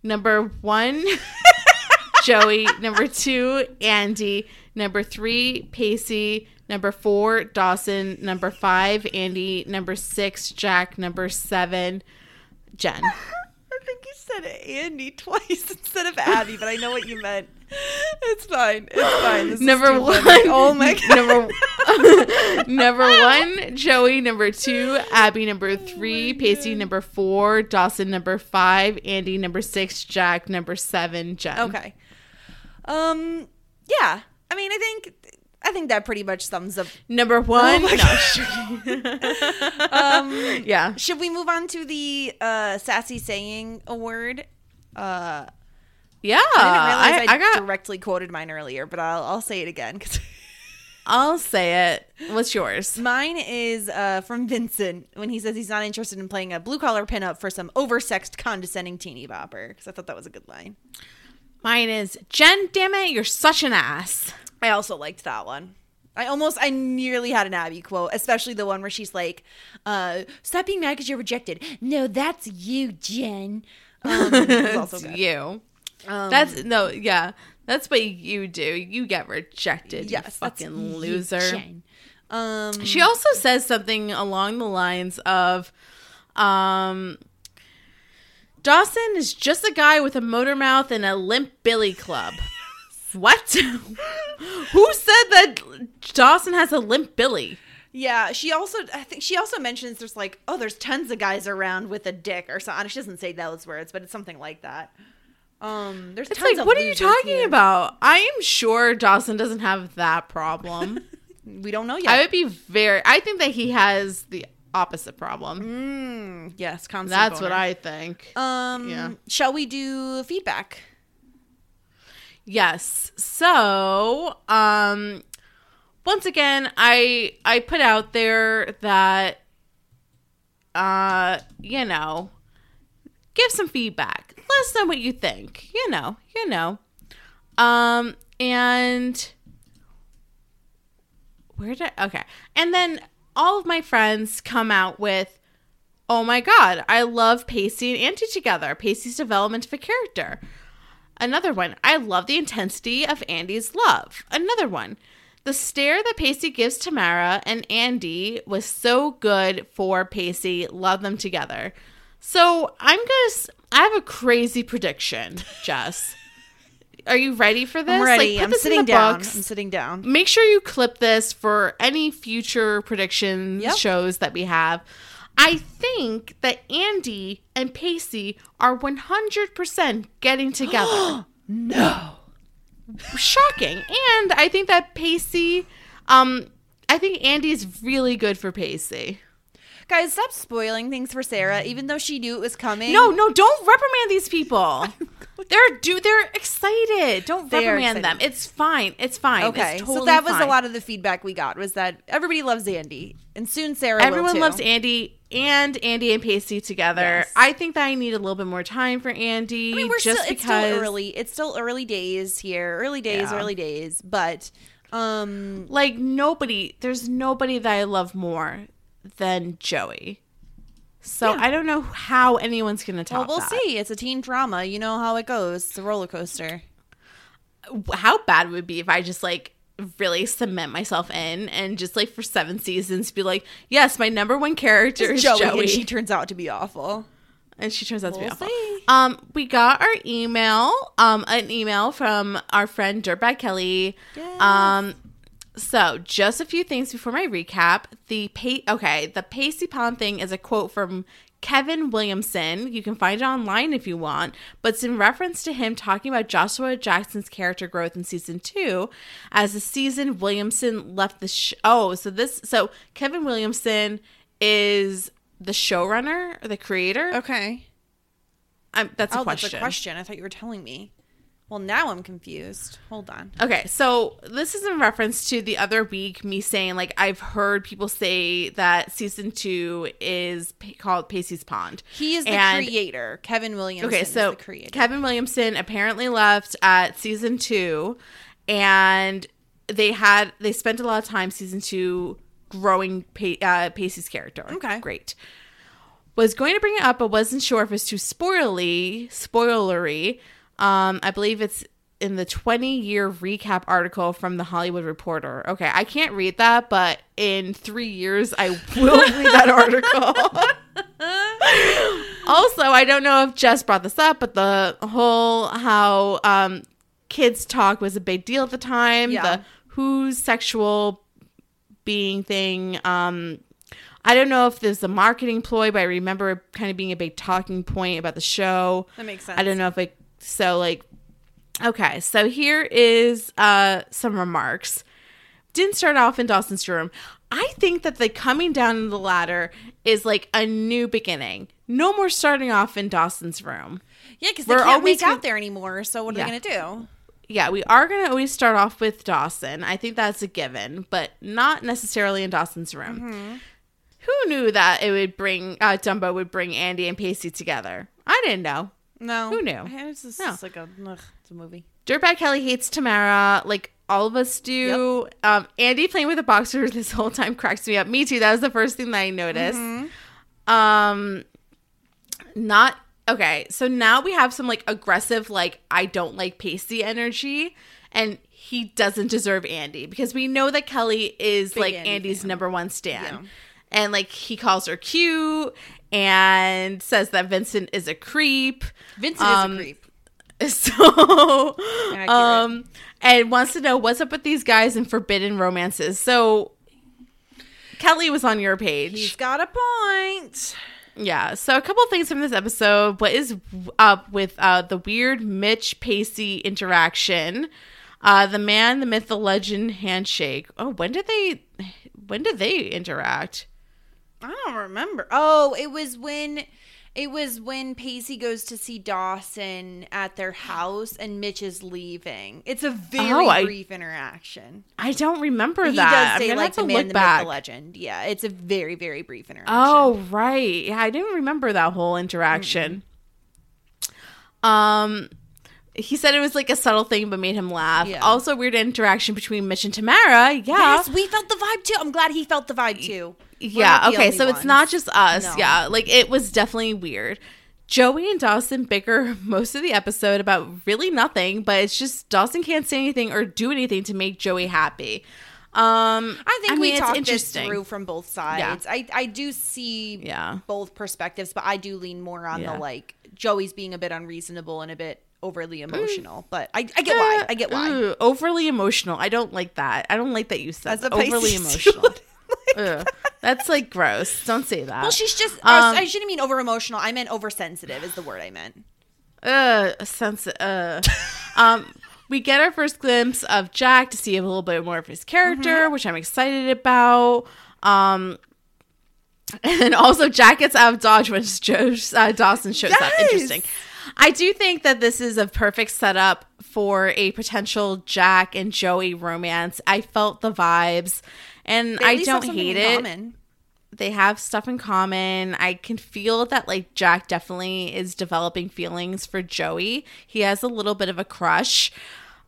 Number one, <laughs> Joey. Number two, Andy. Number three, Pacey. Number four, Dawson. Number five, Andy. Number six, Jack. Number seven, Jen. <laughs> I think you said Andy <laughs> twice instead of Abby, but I know what you meant. It's fine. It's fine. This is Number one. funny. Oh my <laughs> god. Number <laughs> number one, Joey. Number two, Abby. Number Oh three, Pacey. Number four, Dawson. Number five, Andy. Number six, Jack. Number seven, Jen. Okay. Um. Yeah. I mean, I think I think that pretty much sums up. Number one. my no, <laughs> Um. yeah. Should we move on to the uh, sassy saying award? Uh, Yeah, I didn't realize I, I, I got. directly quoted mine earlier, but I'll, I'll say it again. 'cause <laughs> I'll say it. What's yours? mine is uh, from Vincent when he says he's not interested in playing a blue collar pinup for some oversexed, condescending teeny bopper. Because I thought that was a good line. Mine is Jen. Damn it, you're such an ass. I also liked that one. I almost, I nearly had an Abby quote, especially the one where she's like, uh, "Stop being mad because you're rejected." No, that's you, Jen. Um, <laughs> also you. Um, That's no, yeah. That's what you do. You get rejected. you yes, that's fucking you, loser. Jen. Um, She also says something along the lines of, um, Dawson is just a guy with a motor mouth and a limp Billy club. What? <laughs> Who said that Dawson has a limp Billy? Yeah, she also I think she also mentions there's like, oh, there's tons of guys around with a dick or something. She doesn't say those words, but it's something like that. Um, there's It's tons like, of what are you talking here. about? I am sure Dawson doesn't have that problem. <laughs> We don't know yet. I would be very. I think that he has the opposite problem. Mm, yes, That's what. I think. Um, Yeah. shall we do feedback? Yes. So, um once again, I I put out there that uh, you know, give some feedback. Let us know what you think. You know, you know. Um and where did I, okay. And then all of my friends come out with Oh my god, I love Pacey and Andy together. Pacey's development of a character. Another one, I love the intensity of Andy's love. Another one, the stare that Pacey gives Tamara and Andy was so good for Pacey. Love them together. So I'm gonna. s- I have a crazy prediction, Jess. <laughs> Are you ready for this? I'm ready. Like, put I'm this in sitting the down. books. I'm sitting down. Make sure you clip this for any future prediction Yep. shows that we have. I think that Andy and Pacey are 100% getting <gasps> together. No. Shocking. And I think that Pacey, um, I think Andy's really good for Pacey. Guys, stop spoiling things for Sarah, even though she knew it was coming. No, no, don't reprimand these people. <laughs> they're do they're excited. Don't They are reprimand them. excited. It's fine. It's fine. Okay, It's so totally that was fine. a lot of the feedback we got was that everybody loves Andy, and soon Sarah. will Everyone too. loves Andy and Andy and Pacey together. Yes. I think that I need a little bit more time for Andy. I mean, we're just still it's because still early. It's still early days here. Early days, Yeah. early days. But um, like nobody there's nobody that I love more than Joey. So Yeah. I don't know how anyone's gonna tell. well, we'll that. see. It's a teen drama. You know how it goes. It's a roller coaster. How bad would it be if I just like really cement myself in and just like for seven seasons be like, yes, my number one character is Joey, Joey, and she turns out to be awful. and she turns out to be We'll awful. Um, we got our email, um, an email from our friend Dirtbag Kelly. Yes. Um, so just a few things before my recap. The pa- okay, the Pacey Pond thing is a quote from Kevin Williamson. You can find it online if you want, but it's in reference to him talking about Joshua Jackson's character growth in season two. As the season, Williamson left the sh- oh, so this so Kevin Williamson is the showrunner or the creator. Okay. Um, that's a oh, question. that's a question. I thought you were telling me. Well, now I'm confused. Hold on. Okay, so this is in reference to the other week me saying like I've heard people say that season two is pa- called Pacey's Pond. He is the And- creator. Kevin Williamson Okay, so is the creator. Kevin Williamson apparently left at season two, and they had they spent a lot of time season two growing pa- uh, Pacey's character. Okay. great. Was going to bring it up, but wasn't sure if it was too spoilery. Spoilery. Um, I believe it's in the 20 year recap article from the Hollywood Reporter. Okay, I can't read that, but in three years I will read that <laughs> article. also, I don't know if Jess brought this up, but the whole how um, kids talk was a big deal at the time. Yeah. The who's sexual being thing. Um, I don't know if there's a marketing ploy, but I remember it kind of being a big talking point about the show. That makes sense. I don't know if like so like okay. So here is uh some remarks. Didn't start off in Dawson's room. I think that the coming down the ladder is like a new beginning. No more starting off in Dawson's room. Yeah, because they We're can't always make out there anymore. So what are Yeah. they gonna do? yeah, we are going to always start off with Dawson. I think that's a given, but not necessarily in Dawson's room. Mm-hmm. Who knew that it would bring uh, Dumbo would bring Andy and Pacey together? I didn't know. No, Who knew? It's just, No. it's like a, ugh, it's a movie. Dirtbag Kelly hates Tamara, like all of us do. Um, Andy playing with a boxer <laughs> this whole time cracks me up. Me too. That was the first thing that I noticed. Um, not okay. So now we have some like aggressive, like I don't like Pacey energy, and he doesn't deserve Andy because we know that Kelly is like Andy Andy's fan. number one stan, Yeah. And like he calls her cute and says that Vincent is a creep. Vincent Um, is a creep. <laughs> So, um, and wants to know what's up with these guys and forbidden romances. So, Kelly was on your page. He's got a point. yeah. So, a couple things from this episode. What is up with uh, the weird Mitch Pacey interaction? Uh, the man, the myth, the legend handshake. Oh, when did they? When did they interact? I don't remember. Oh, it was when it was when Pacey goes to see Dawson at their house and Mitch is leaving. It's a very Oh, I- brief interaction. I don't remember He that. does say like the man, the back. myth, the legend. Yeah, it's a very very brief interaction. Oh, right. Yeah, I didn't remember that whole interaction. Um he said it was like a subtle thing but made him laugh. Yeah. Also weird interaction between Mitch and Tamara. Yeah. yes, we felt the vibe too. I'm glad he felt the vibe too. Yeah, okay. So it's not just us. No. Yeah. Like it was definitely weird. Joey and Dawson bicker <laughs> most of the episode about really nothing, but it's just Dawson can't say anything or do anything to make Joey happy. Um I think mean, we talked this through from both sides. I I do see Yeah. both perspectives, but I do lean more on Yeah. the like Joey's being a bit unreasonable and a bit overly emotional. But I, I get why. I get why. Ugh, overly emotional. I don't like that. I don't like that you said As a that. overly emotional. <laughs> Ugh, that's like gross. Don't say that. Well, she's just. Um, I shouldn't mean over emotional. I meant oversensitive. Is the word I meant. uh, sense. Uh, um, we get our first glimpse of Jack to see a little bit more of his character, Mm-hmm. which I'm excited about. Um. And also Jack gets out of Dodge when <laughs> Joe uh, Dawson shows up. Interesting. I do think that this is a perfect setup for a potential Jack and Joey romance. I felt the vibes, and They I don't hate it. common. They have stuff in common. I can feel that like Jack definitely is developing feelings for Joey. He has a little bit of a crush.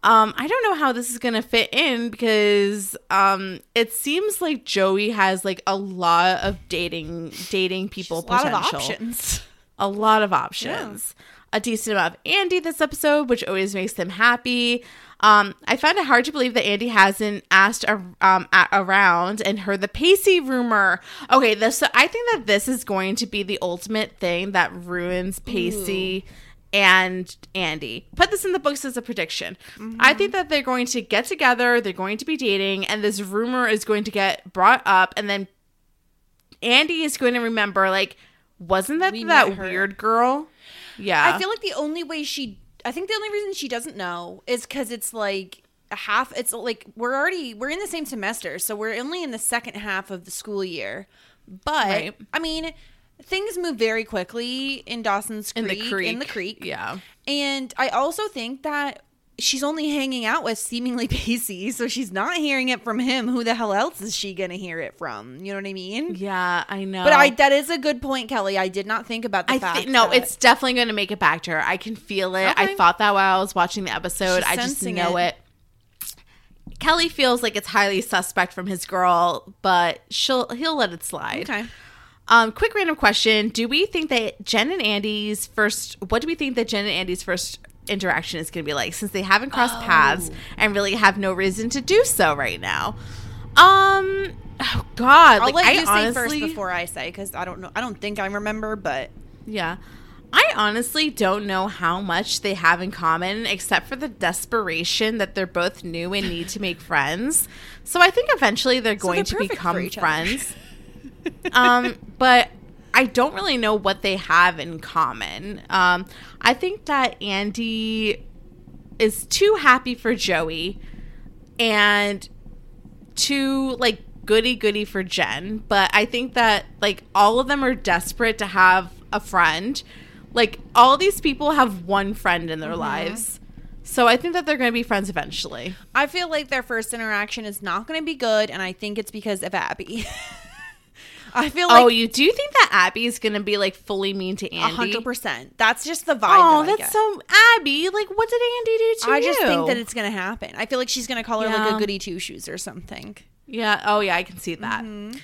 Um, I don't know how this is gonna fit in because um, it seems like Joey has like a lot of dating dating people A lot of options. <laughs> a lot of options. A decent amount of Andy this episode, which always makes them happy. Um, I find it hard to believe that Andy hasn't asked a, um, a- around and heard the Pacey rumor. Okay, this I think that this is going to be the ultimate thing that ruins Pacey and Andy. Put this in the books as a prediction. I think that they're going to get together, they're going to be dating, and this rumor is going to get brought up, and then Andy is going to remember, like, wasn't that We that weird girl? Yeah. I feel like the only way she. I think the only reason she doesn't know is because it's like a half. It's like we're already we're in the same semester, so we're only in the second half of the school year. But Right. I mean, things move very quickly in Dawson's in the creek. In the creek. Yeah. And I also think that she's only hanging out with seemingly <laughs> Pacey, so she's not hearing it from him. Who the hell else is she gonna hear it from? You know what I mean? Yeah, I know. But I that is a good point, Kelly. I did not think about the I fact. think no, that- it's definitely going to make it back to her. I can feel it. I thought that while I was watching the episode. She's I just know it. it. Kelly feels like it's highly suspect from his girl, but she'll he'll let it slide. okay. Um, quick random question: Do we think that Jen and Andy's first? What do we think that Jen and Andy's first interaction is going to be like? Since they haven't crossed paths and really have no reason to do so right now. Um. Oh God. I'll like, let I you say first before I say because I don't know. I don't think I remember, but Yeah. I honestly don't know how much they have in common except for the desperation that they're both new and need to make friends. So I think eventually they're going they're to become friends. <laughs> um, but I don't really know what they have in common. Um, I think that Andy is too happy for Joey and too like goody goody for Jen, but I think that like all of them are desperate to have a friend, Like all these people have one friend in their Mm-hmm. lives. So I think that they're going to be friends eventually. I feel like their first interaction is not going to be good, and I think it's because of Abby. <laughs> I feel like. oh, you do think that Abby is going to be like fully mean to a Andy? hundred percent. That's just the vibe. Oh, that that's so Abby. Like, what did Andy do to I you? I just think that it's gonna happen. I feel like she's gonna call her like a goody two shoes or something. Yeah. Oh, yeah. I can see that. Mm-hmm.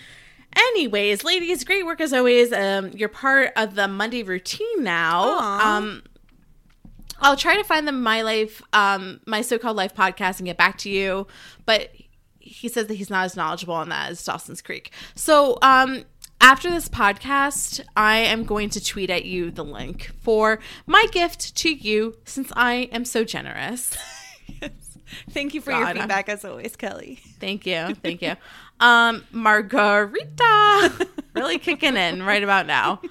Anyways, ladies, great work as always. Um, you're part of the Monday routine now. Aw. Um, I'll try to find the my life, um, my so-called life podcast and get back to you. But he says that he's not as knowledgeable on that as Dawson's Creek. So, um, after this podcast, I am going to tweet at you the link for my gift to you since I am so generous. <laughs> Thank you for God, your I'm- feedback as always, Kelly. Thank you. Thank you. Um, Margarita. <laughs> really kicking in right about now.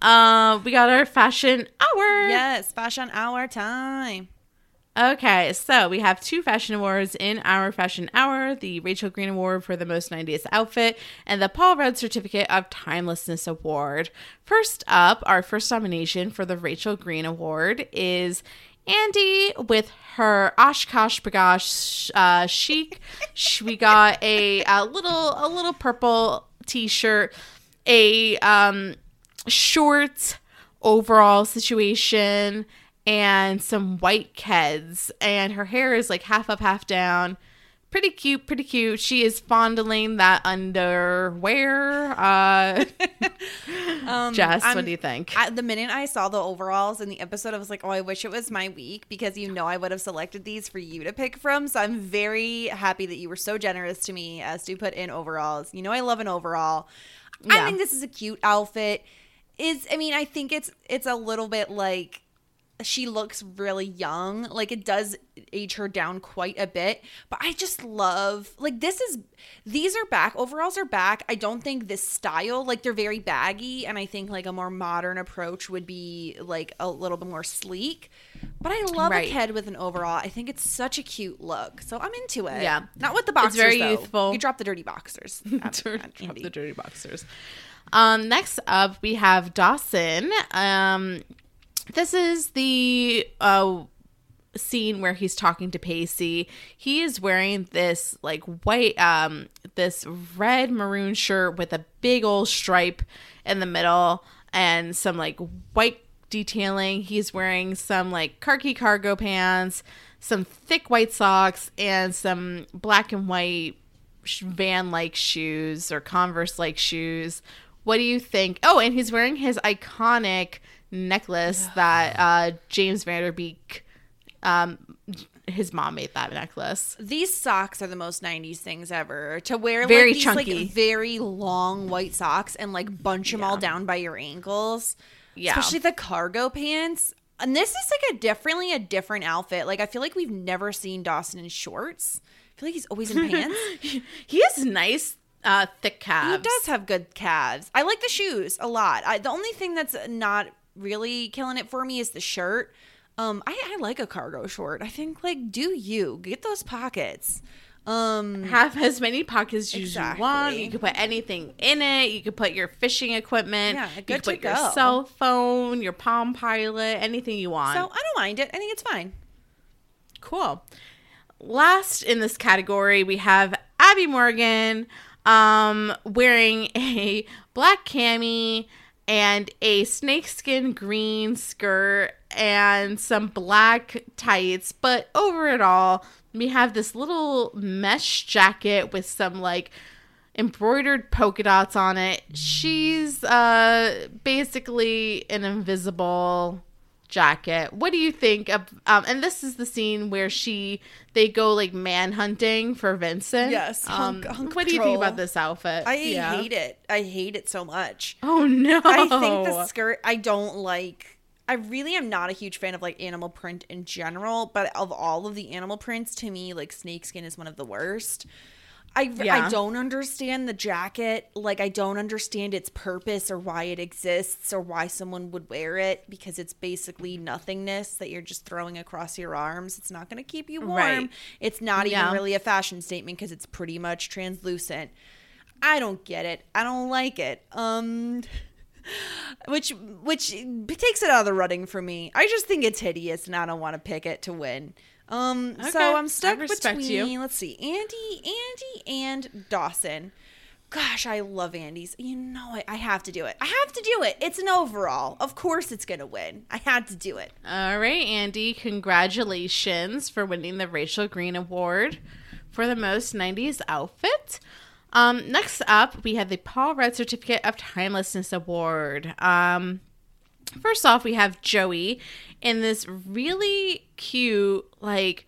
Uh, we got our fashion hour. Yes, fashion hour time. Okay, so we have two fashion awards in our fashion hour the Rachel Green Award for the most 90s outfit and the Paul Rudd Certificate of Timelessness Award. First up, our first nomination for the Rachel Green Award is Andy with her OshKosh B'gosh uh, chic. We got a, a little a little purple t-shirt, a um, short overall situation and some white keds and her hair is like half up half down pretty cute pretty cute she is fondling that underwear uh <laughs> jess I'm- what do you think I, the minute I saw the overalls in the episode, I was like, "Oh, I wish it was my week because you know I would have selected these for you to pick from." So I'm very happy that you were so generous to me as to put in overalls. You know, I love an overall. I think this is a cute outfit. Is I mean, I think it's it's a little bit like she looks really young. Like it does age her down quite a bit. But I just love like this is these are back. Overalls are back. I don't think this style, like they're very baggy, and I think like a more modern approach would be like a little bit more sleek. But I love Right. a kid with an overall. I think it's such a cute look. So I'm into it. Yeah. Not with the boxers. It's very though. youthful. You drop the dirty boxers. <laughs> drop the dirty boxers. Um, next up, we have Dawson. Um, this is the uh, scene where he's talking to Pacey. He is wearing this like white, um, this red maroon shirt with a big old stripe in the middle and some like white detailing. He's wearing some like khaki cargo pants, some thick white socks, and some black and white van like shoes or converse like shoes what do you think oh and he's wearing his iconic necklace <sighs> that uh James Van Der Beek um his mom made that necklace These socks are the most 90s things ever. To wear Very like these chunky. like very long white socks and like bunch them all down by your ankles. Yeah. Especially the cargo pants. And this is like a differently a different outfit. Like I feel like we've never seen Dawson in shorts. I feel like he's always in <laughs> pants. he has nice uh thick calves He does have good calves. I like the shoes a lot. I, the only thing that's not really killing it for me is the shirt. Um, I, I like a cargo short. I think like do you get those pockets? Um, have as many pockets as you want. You can put anything in it. You can put your fishing equipment. Yeah, you good can to put your go. cell phone, your Palm Pilot, anything you want. so I don't mind it. I think it's fine. Cool. Last in this category, we have Abby Morgan um, wearing <laughs> a black cami and a snakeskin green skirt and some black tights. But over it all, we have this little mesh jacket with some like embroidered polka dots on it. She's uh basically an invisible jacket. What do you think of um and this is the scene where she they go like manhunting for Vincent. Yes, Um hunk- hunk what do you think about this outfit? I Yeah. hate it. I hate it so much. Oh no. I think the skirt I don't like. I really am not a huge fan of like animal print in general, but of all of the animal prints, to me, like snakeskin is one of the worst. I, Yeah. I don't understand the jacket. Like, I don't understand its purpose or why it exists or why someone would wear it because it's basically nothingness that you're just throwing across your arms. It's not going to keep you warm. Right. It's not Yeah. even really a fashion statement because it's pretty much translucent. I don't get it. I don't like it. Um <laughs> which which takes it out of the running for me. I just think it's hideous, and I don't want to pick it to win. Um, Okay, so I I'm stuck between. you. Let's see, Andy, Andy, and Dawson. Gosh, I love Andy's. You know it. I have to do it. I have to do it. It's an overall. Of course, it's gonna win. I had to do it. All right, Andy, congratulations for winning the Rachel Green Award for the most 90s outfit. Um, next up, we have the Paul Rudd Certificate of Timelessness Award. Um, first off, we have Joey in this really cute, like,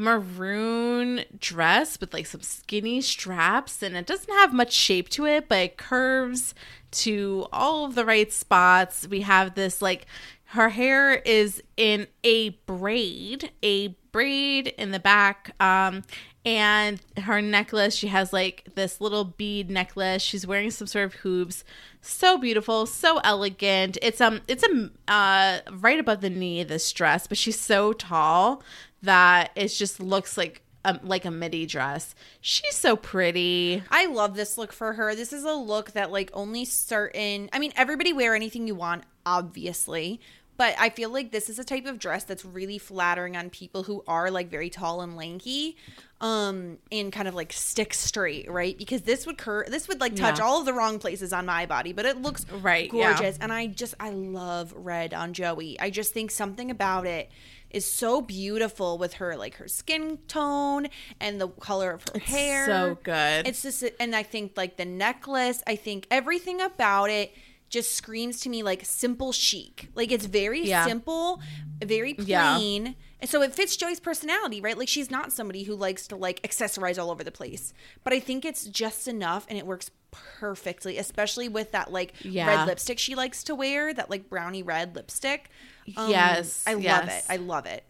maroon dress with like some skinny straps and it doesn't have much shape to it but it curves to all of the right spots. We have this like her hair is in a braid a braid in the back um and her necklace she has like this little bead necklace. She's wearing some sort of hoops so beautiful so elegant. It's um it's a uh right above the knee this dress but she's so tall that it just looks like um, like a midi dress. She's so pretty. I love this look for her. This is a look that like only certain I mean everybody wear anything you want obviously, but I feel like this is a type of dress that's really flattering on people who are like very tall and lanky um and kind of like stick straight, right? Because this would cur this would like touch Yeah. all of the wrong places on my body, but it looks Right, yeah. gorgeous and I just I love red on Joey. I just think something about it is so beautiful with her like her skin tone and the color of her hair. so good. It's just, and I think like the necklace, I think everything about it just screams to me like simple chic. Like it's very Yeah. simple, very Yeah. plain. And so it fits Joey's personality, right? Like she's not somebody who likes to like accessorize all over the place. But I think it's just enough and it works perfectly, especially with that like Yeah. red lipstick she likes to wear, that like brownie red lipstick. Um, Yes, I love it. I love it.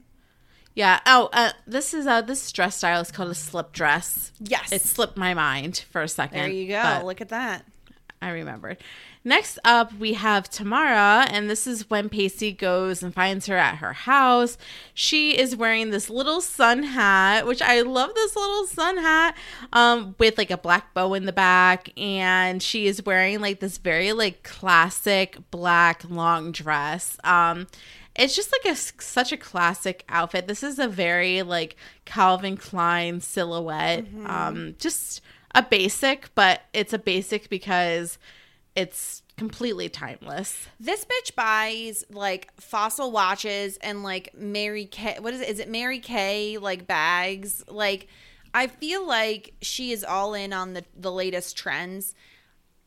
yeah oh uh, this is uh this dress style is called a slip dress Yes. it slipped my mind for a second There you go. Look at that. I remembered. Next up, we have Tamara, and this is when Pacey goes and finds her at her house. She is wearing this little sun hat, which I love this little sun hat, um, with like a black bow in the back, and she is wearing like this very like classic black long dress. Um, it's just like a such a classic outfit. This is a very like Calvin Klein silhouette. Um, just a basic, but it's a basic because it's completely timeless. This bitch buys like fossil watches and like Mary Kay. What is it? Is it Mary Kay like bags? Like, I feel like she is all in on the the latest trends.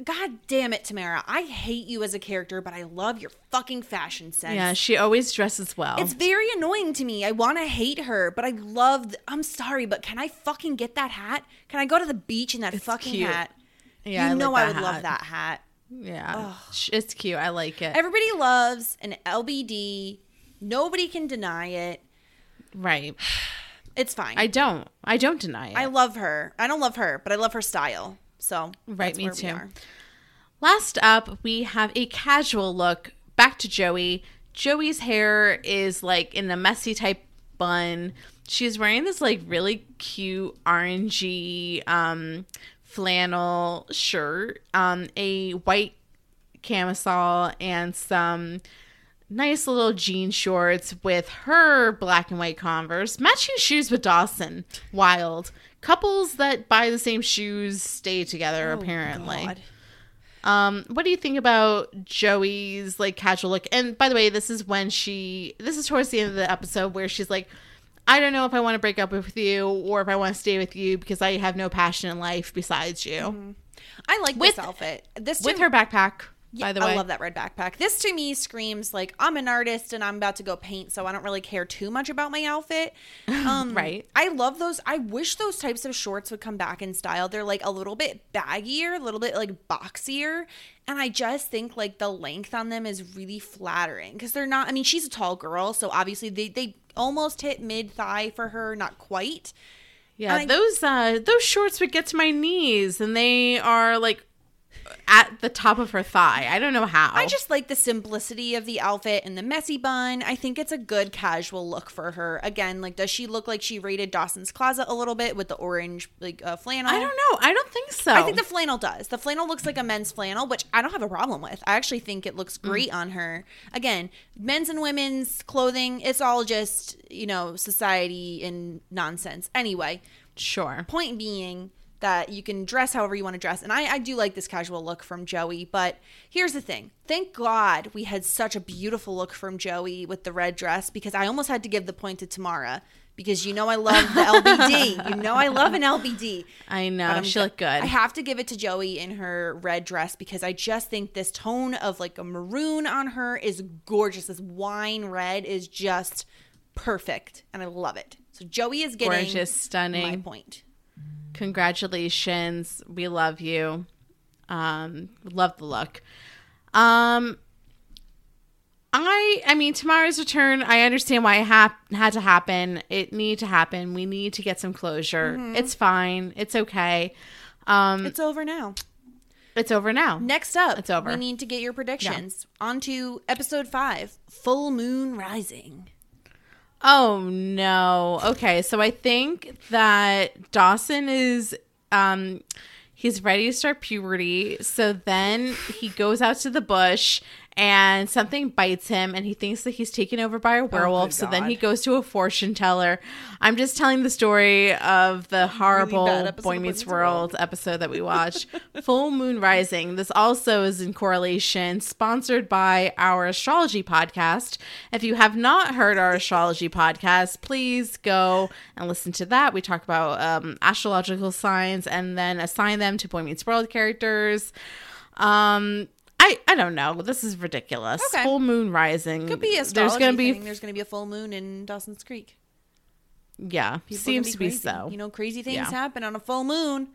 God damn it, Tamara! I hate you as a character, but I love your fucking fashion sense. Yeah, she always dresses well. It's very annoying to me. I want to hate her, but I love. th- I'm sorry, but can I fucking get that hat? Can I go to the beach in that fucking cute. hat? yeah, you I know like I would love that hat. Yeah, Sh- it's cute. I like it. Everybody loves an LBD. Nobody can deny it. right. <sighs> It's fine. I don't. I don't deny it. I love her. I don't love her, but I love her style. So Right, me too. Last up, we have a casual look. Back to Joey. Joey's hair is like in a messy type bun. She's wearing this like really cute orangey um, flannel shirt, um, a white camisole, and some nice little jean shorts with her black and white Converse, matching shoes with Dawson. Wild couples that buy the same shoes stay together. apparently. Oh, God. Um, what do you think about Joey's like casual look? And by the way, this is when she this is towards the end of the episode where she's like, I don't know if I want to break up with you or if I want to stay with you because I have no passion in life besides you. I like With- this outfit. This With her backpack, Yeah, by the way. I love that red backpack. This to me screams like I'm an artist and I'm about to go paint, so I don't really care too much about my outfit. <laughs> Um, Right. I love those. I wish those types of shorts would come back in style. They're like a little bit baggier, a little bit like boxier, and I just think like the length on them is really flattering because they're not. I mean, she's a tall girl, so obviously they they almost hit mid thigh for her, not quite. Yeah, I- those uh those shorts would get to my knees and they are like at the top of her thigh. I don't know how. I just like the simplicity of the outfit and the messy bun. I think it's a good casual look for her. Again, like does she look like she raided Dawson's closet a little bit with the orange like uh, flannel? I don't know. I don't think so. I think the flannel does. The flannel looks like a men's flannel, which I don't have a problem with. I actually think it looks great on her. Again, men's and women's clothing, it's all just, you know, society and nonsense. Anyway, sure. point being that you can dress however you want to dress. And I, I do like this casual look from Joey, but here's the thing. Thank God we had such a beautiful look from Joey with the red dress because I almost had to give the point to Tamara because you know I love the LBD. <laughs> you know I love an LBD. I know. She looked good. I have to give it to Joey in her red dress because I just think this tone of like a maroon on her is gorgeous. This wine red is just perfect and I love it. So Joey is getting Gorgeous, stunning. my point. Congratulations. We love you. Um, love the look. Um, I, I mean, Tamara's return. I understand why it hap- had to happen. It need to happen. We need to get some closure. It's fine. It's okay. Um, It's over now. it's over now. Next up, It's over. we need to get your predictions. On to episode five Full Moon Rising. Oh no. Okay, so I think that Dawson is um he's ready to start puberty. So then he goes out to the bush and something bites him and he thinks that he's taken over by a werewolf. so then he goes to a fortune teller. I'm just telling the story of the horrible episode Boy Meets Meets World episode that we watched. <laughs> Full Moon Rising. This also is in correlation, sponsored by our astrology podcast. If you have not heard our astrology podcast, please go and listen to that. We talk about um, astrological signs and then assign them to Boy Meets World characters. Um, I, I don't know. This is ridiculous. Okay. Full moon rising. Could be a There's gonna be There's going to be a full moon in Dawson's Creek. yeah. People seems gonna be crazy. so. You know, crazy things Yeah. happen on a full moon.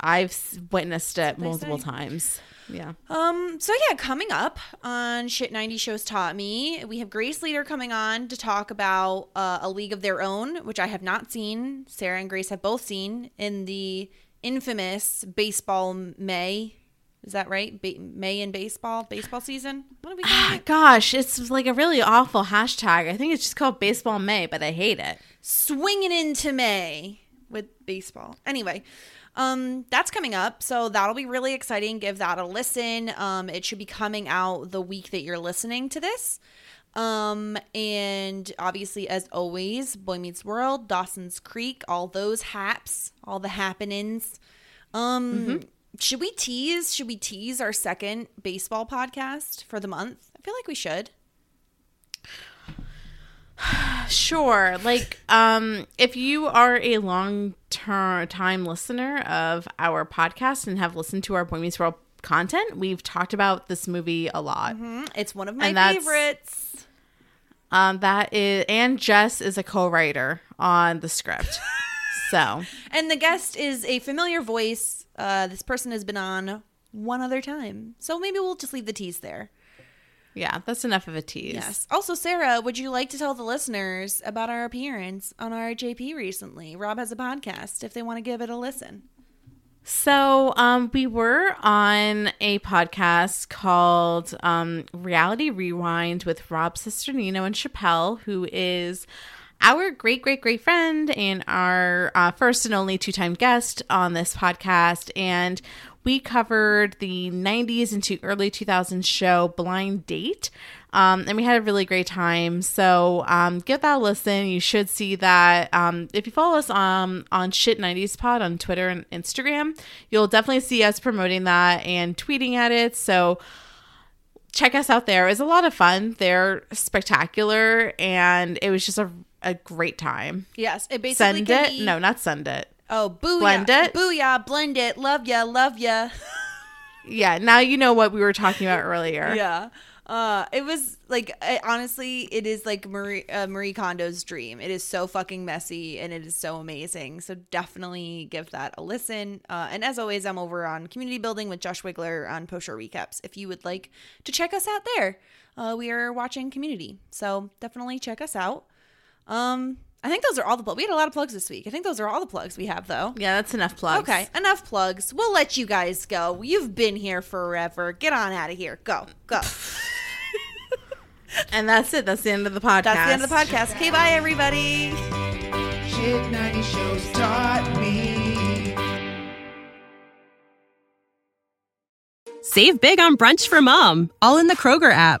I've witnessed it multiple say. times. Yeah. Um, so yeah, coming up on Shit 90 Shows Taught Me, we have Grace Leader coming on to talk about uh, A League of Their Own, which I have not seen. Sarah and Grace have both seen in the infamous baseball May. Is that right? Ba- May in baseball, baseball season. What are we it? Gosh, it's like a really awful hashtag. I think it's just called Baseball May, but I hate it. swinging into May with baseball. Anyway, um, that's coming up, so that'll be really exciting. Give that a listen. Um, it should be coming out the week that you're listening to this. Um, and obviously, as always, Boy Meets World, Dawson's Creek, all those haps, all the happenings. Um, should we tease? Should we tease our second baseball podcast for the month? I feel like we should. <sighs> Sure. Like, um, if you are a long term time listener of our podcast and have listened to our Boy Meets World content, we've talked about this movie a lot. It's one of my favorites. Um, that is, and Jess is a co-writer on the script. <laughs> so And the guest is a familiar voice. Uh, this person has been on one other time. So maybe we'll just leave the tease there. yeah, that's enough of a tease. Yes. Also, Sarah, would you like to tell the listeners about our appearance on RHAP recently? Rob has a podcast if they want to give it a listen. So, um, we were on a podcast called um, Reality Rewind with Rob Cesternino and Chappelle, who is our great, great, great friend and our uh, first and only two time guest on this podcast. And we covered the 90s into early 2000s show Blind Date. Um, and we had a really great time. So um, give that a listen. You should see that. Um, if you follow us um, on Shit 90s Pod on Twitter and Instagram, you'll definitely see us promoting that and tweeting at it. So check us out there. It was a lot of fun. They're spectacular. And it was just a, a great time. Yes. It basically Send it? be- No, not send it. Oh, booyah. Blend it? Booyah. Blend it. Love ya. Love ya. <laughs> Yeah, now you know what we were talking about earlier. <laughs> yeah. Uh, it was like I, honestly, it is like Marie uh, Marie Kondo's dream. It is so fucking messy and it is so amazing. So definitely give that a listen. Uh, and as always, I'm over on Community Building with Josh Wigler on post show recaps. If you would like to check us out there, uh, we are watching Community. So definitely check us out. Um, I think those are all the plugs. We had a lot of plugs this week. I think those are all the plugs we have, though. Yeah, that's enough plugs. Okay, enough plugs. We'll let you guys go. You've been here forever. Get on out of here. Go, go. <laughs> And that's it. That's the end of the podcast. That's the end of the podcast. Okay, bye, everybody. Shit 90 shows taught me. Save big on brunch for mom, all in the Kroger app.